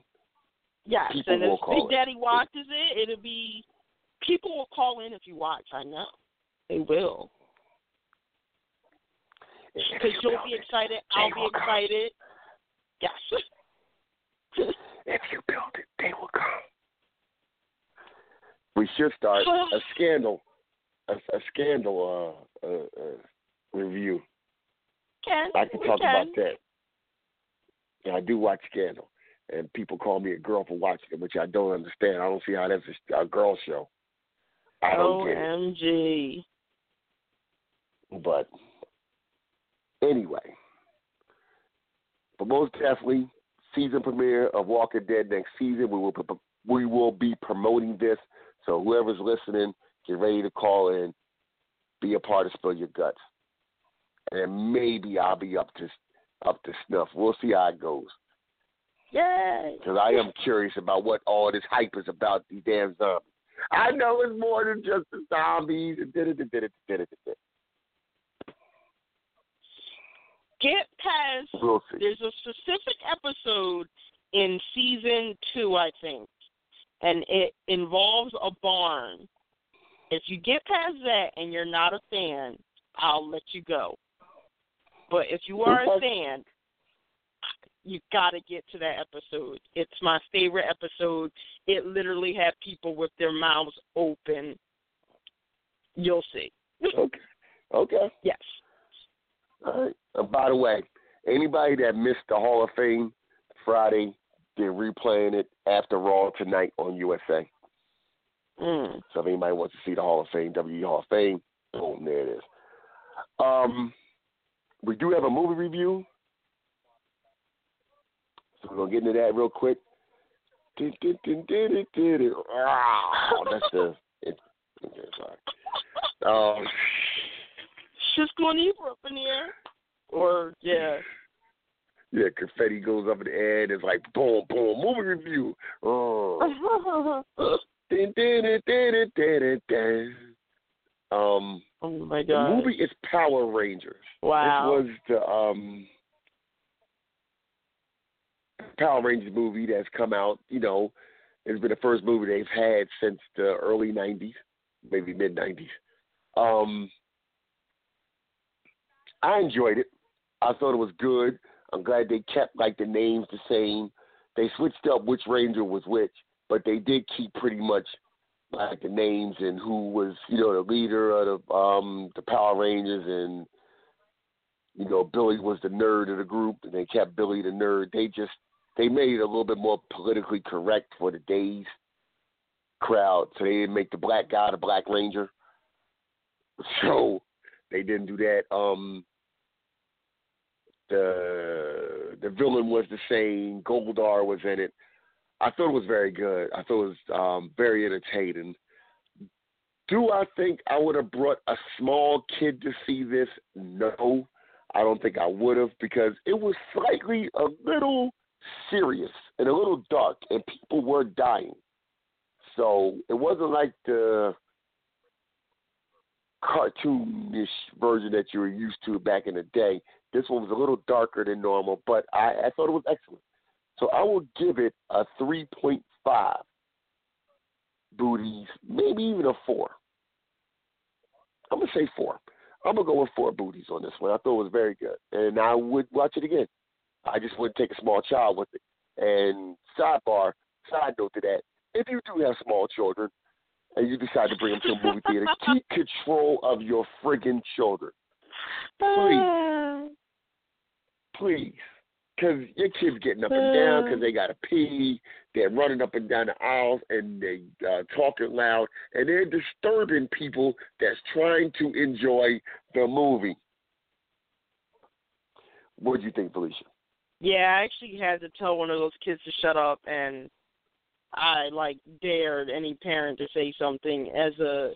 Yes, people and if Big. Daddy watches it, it'll be people will call in if you watch. I know they will because you'll be excited. I'll be excited. Yes. if you build it, they will come. We should start a scandal, a, a scandal uh, uh, uh, review. Can I can talk can. about that. Yeah, I do watch Scandal, and people call me a girl for watching it, which I don't understand. I don't see how that's a, a girl show. I don't get it. OMG. But anyway, but most definitely, season premiere of Walking Dead next season. We will we will be promoting this. So whoever's listening, get ready to call in, be a part of Spill Your Guts, and maybe I'll be up to up to snuff. We'll see how it goes. Yay! Because I am curious about what all this hype is about these damn zombies. I know it's more than just the zombies and did it, did it, did it, did it. Get past. We'll. There's a specific episode in season two, I think, and it involves a barn. If you get past that and you're not a fan, I'll let you go. But if you are a fan, you got to get to that episode. It's my favorite episode. It literally had people with their mouths open. You'll see. Okay. Okay. Yes. All right. And by the way, anybody that missed the Hall of Fame Friday, they're replaying it after Raw tonight on USA. Mm. So if anybody wants to see the Hall of Fame, WWE Hall of Fame, boom, there it is. Um, we do have a movie review. So we're gonna get into that real quick. Ah, that's the. It, okay, sorry. Um, Just going deeper up in the air. Or yeah. yeah, confetti goes up in the air and it's like boom, boom, movie review. Oh. Dun, dun, dun. Um, oh my the god. movie is Power Rangers. Wow. This was the um Power Rangers movie that's come out. You know, it's been the first movie they've had since the early '90s, maybe mid '90s. Um, I enjoyed it. I thought it was good. I'm glad they kept like the names the same. They switched up which Ranger was which, but they did keep pretty much like the names and who was, you know, the leader of the um the Power Rangers and you know, Billy was the nerd of the group and they kept Billy the nerd. They just they made it a little bit more politically correct for the days crowd. So they didn't make the black guy the Black Ranger. So they didn't do that. Um the the villain was the same. Goldar was in it. I thought it was very good. I thought it was um, very entertaining. Do I think I would have brought a small kid to see this? No, I don't think I would have because it was slightly a little serious and a little dark, and people were dying. So it wasn't like the cartoonish version that you were used to back in the day. This one was a little darker than normal, but I, I thought it was excellent. So I will give it a 3.5 booties, maybe even a 4. I'm going to say 4. I'm going to go with 4 booties on this one. I thought it was very good. And I would watch it again. I just wouldn't take a small child with it. And sidebar, side note to that, if you do have small children and you decide to bring them to a movie theater, keep control of your friggin' children. Uh, Please. Please. Because your kids getting up and down because they got to pee. They're running up and down the aisles and they uh, talking loud. And they're disturbing people that's trying to enjoy the movie. What do you think, Valicia? Yeah, I actually had to tell one of those kids to shut up and I like dared any parent to say something as a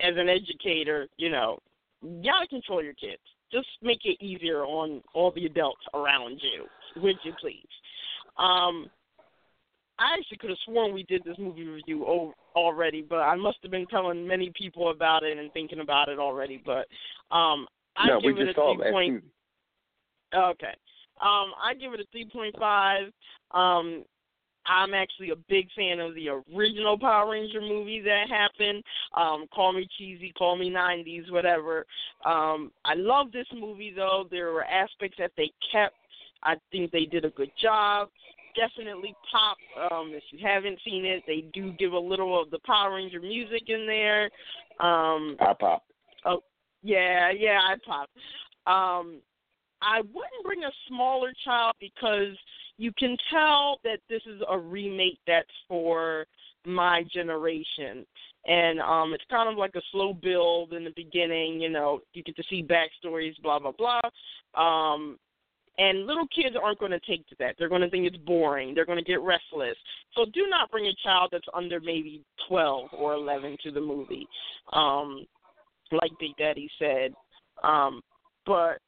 as an educator, you know, you gotta control your kids. Just make it easier on all the adults around you, would you please? Um, I actually could have sworn we did this movie review o- already, but I must have been telling many people about it and thinking about it already. But um, I no, give it a three point. Okay. Um, I give it a three point five. Um, I'm actually a big fan of the original Power Ranger movie that happened. Um, call me cheesy, call me '90s, whatever. Um, I love this movie though. There were aspects that they kept. I think they did a good job. Definitely pop. Um, if you haven't seen it, they do give a little of the Power Ranger music in there. Um, I pop. Oh, yeah, yeah, I pop. Um, I wouldn't bring a smaller child because you can tell that this is a remake that's for my generation. And um it's kind of like a slow build in the beginning, you know, you get to see backstories, blah blah blah. Um and little kids aren't going to take to that. They're going to think it's boring. They're going to get restless. So do not bring a child that's under maybe 12 or 11 to the movie. Um like Big Daddy said. Um but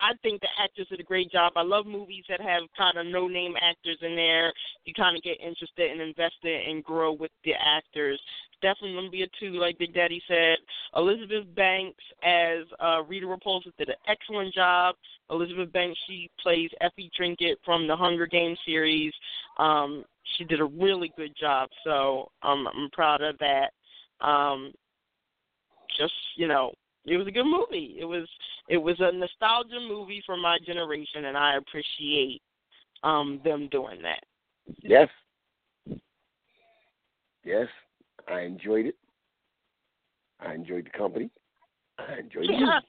I think the actors did a great job. I love movies that have kind of no name actors in there. You kind of get interested and invested and grow with the actors. Definitely going to be a two, like Big Daddy said. Elizabeth Banks as uh, Rita Repulsa did an excellent job. Elizabeth Banks, she plays Effie Trinket from the Hunger Games series. Um, she did a really good job, so um, I'm proud of that. Um, just you know, it was a good movie. It was it was a nostalgia movie for my generation, and I appreciate um them doing that. Yes. Yes. I enjoyed it. I enjoyed the company. I enjoyed Yeah.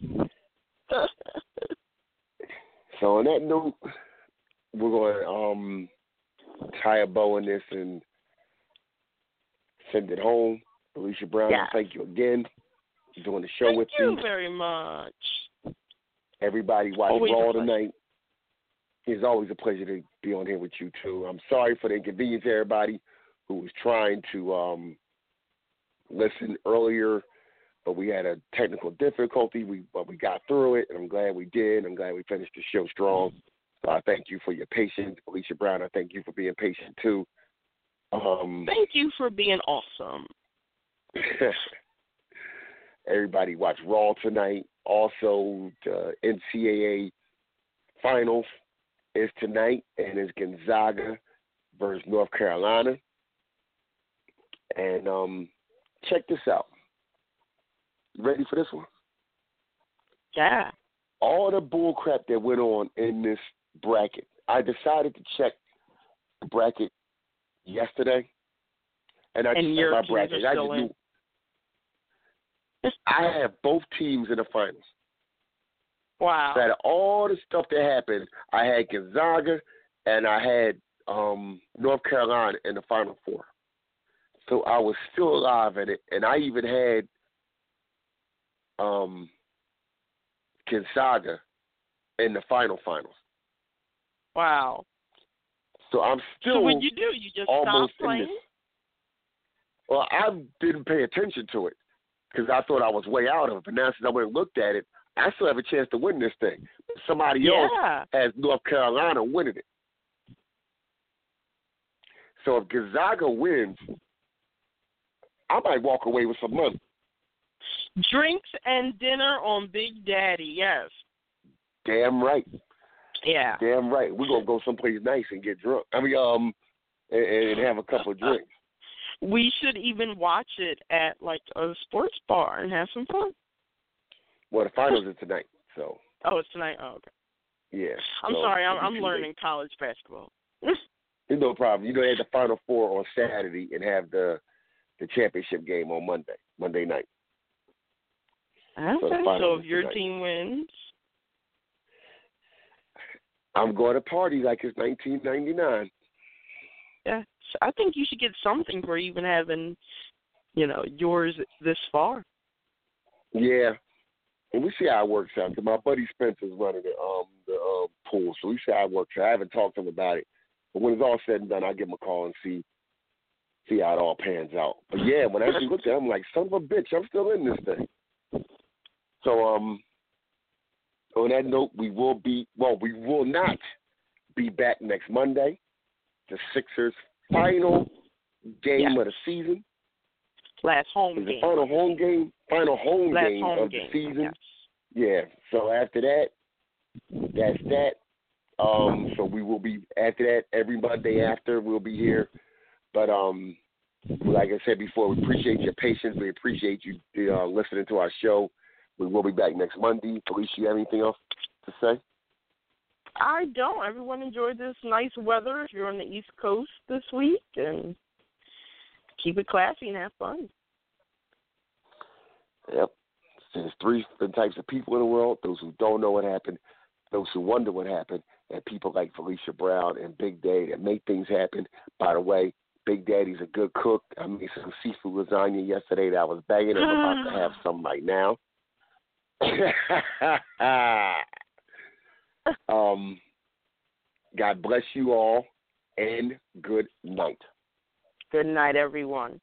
it. So on that note, we're going to um, tie a bow in this and send it home. Valicia Brown, Yeah. thank you again for doing the show Thank with you me. very much. Everybody watch Always Raw tonight. It's always a pleasure to be on here with you too. I'm sorry for the inconvenience everybody who was trying to um, listen earlier, but we had a technical difficulty. We but we got through it, and I'm glad we did. I'm glad we finished the show strong. So I thank you for your patience, Valicia Brown. I thank you for being patient too. Um, Thank you for being awesome. everybody watch Raw tonight. Also, the NCAA finals is tonight, and it's Gonzaga versus North Carolina. And um, check this out. You ready for this one? Yeah. All the bullcrap that went on in this bracket. I decided to check the bracket yesterday, and I And checked my bracket. I just knew I have both teams in the finals. Wow. So out of all the stuff that happened, I had Gonzaga and I had um, North Carolina in the Final Four. So I was still alive in it, and I even had um, Gonzaga in the final finals. Wow. So I'm still so what you do? You just almost stop playing? Well, I didn't pay attention to it because I thought I was way out of it. But now since I went and looked at it, I still have a chance to win this thing. Somebody else has North Carolina winning it. So if Gonzaga wins, I might walk away with some money. Drinks and dinner on Big Daddy. Yes. Damn right. Yeah. Damn right. We're gonna go someplace nice and get drunk. I mean, um, and, and have a couple of drinks. We should even watch it at like a sports bar and have some fun. Well, the finals is tonight, so Oh, it's tonight. Oh, okay. yeah. I'm so sorry. I'm, I'm learning college basketball. No problem. You know, had the final four on Saturday and have the the championship game on Monday, Monday night. Okay. the So, if your tonight. team wins, I'm going to party like it's 1999. yeah, so I think you should get something for even having, you know, yours this far. Yeah, and we see how it works out. 'Cause my buddy Spencer's running the um the um, pool, so we see how it works out. I haven't talked to him about it, but when it's all said and done, I'll give him a call and see see how it all pans out. But yeah, when I actually looked at it, I'm like, son of a bitch, I'm still in this thing. So um, on that note, we will be well, we will not be back next Monday. The Sixers' final game of the season. Last home Is the game. final home game, final home Last game home of game. the season. yes. Yeah. So after that, that's that. Um, so we will be after that every Monday after we'll be here. But um, like I said before, we appreciate your patience. We appreciate you uh, listening to our show. We will be back next Monday. Valicia, you have anything else to say? I don't. Everyone enjoyed this nice weather if you're on the East Coast this week, and keep it classy and have fun. Yep. There's three different types of people in the world: those who don't know what happened, those who wonder what happened, and people like Valicia Brown and Big Daddy that make things happen. By the way, Big Daddy's a good cook. I made some seafood lasagna yesterday that I was banging. I'm about to have some right now. um, God bless you all, and good night. Good night, everyone.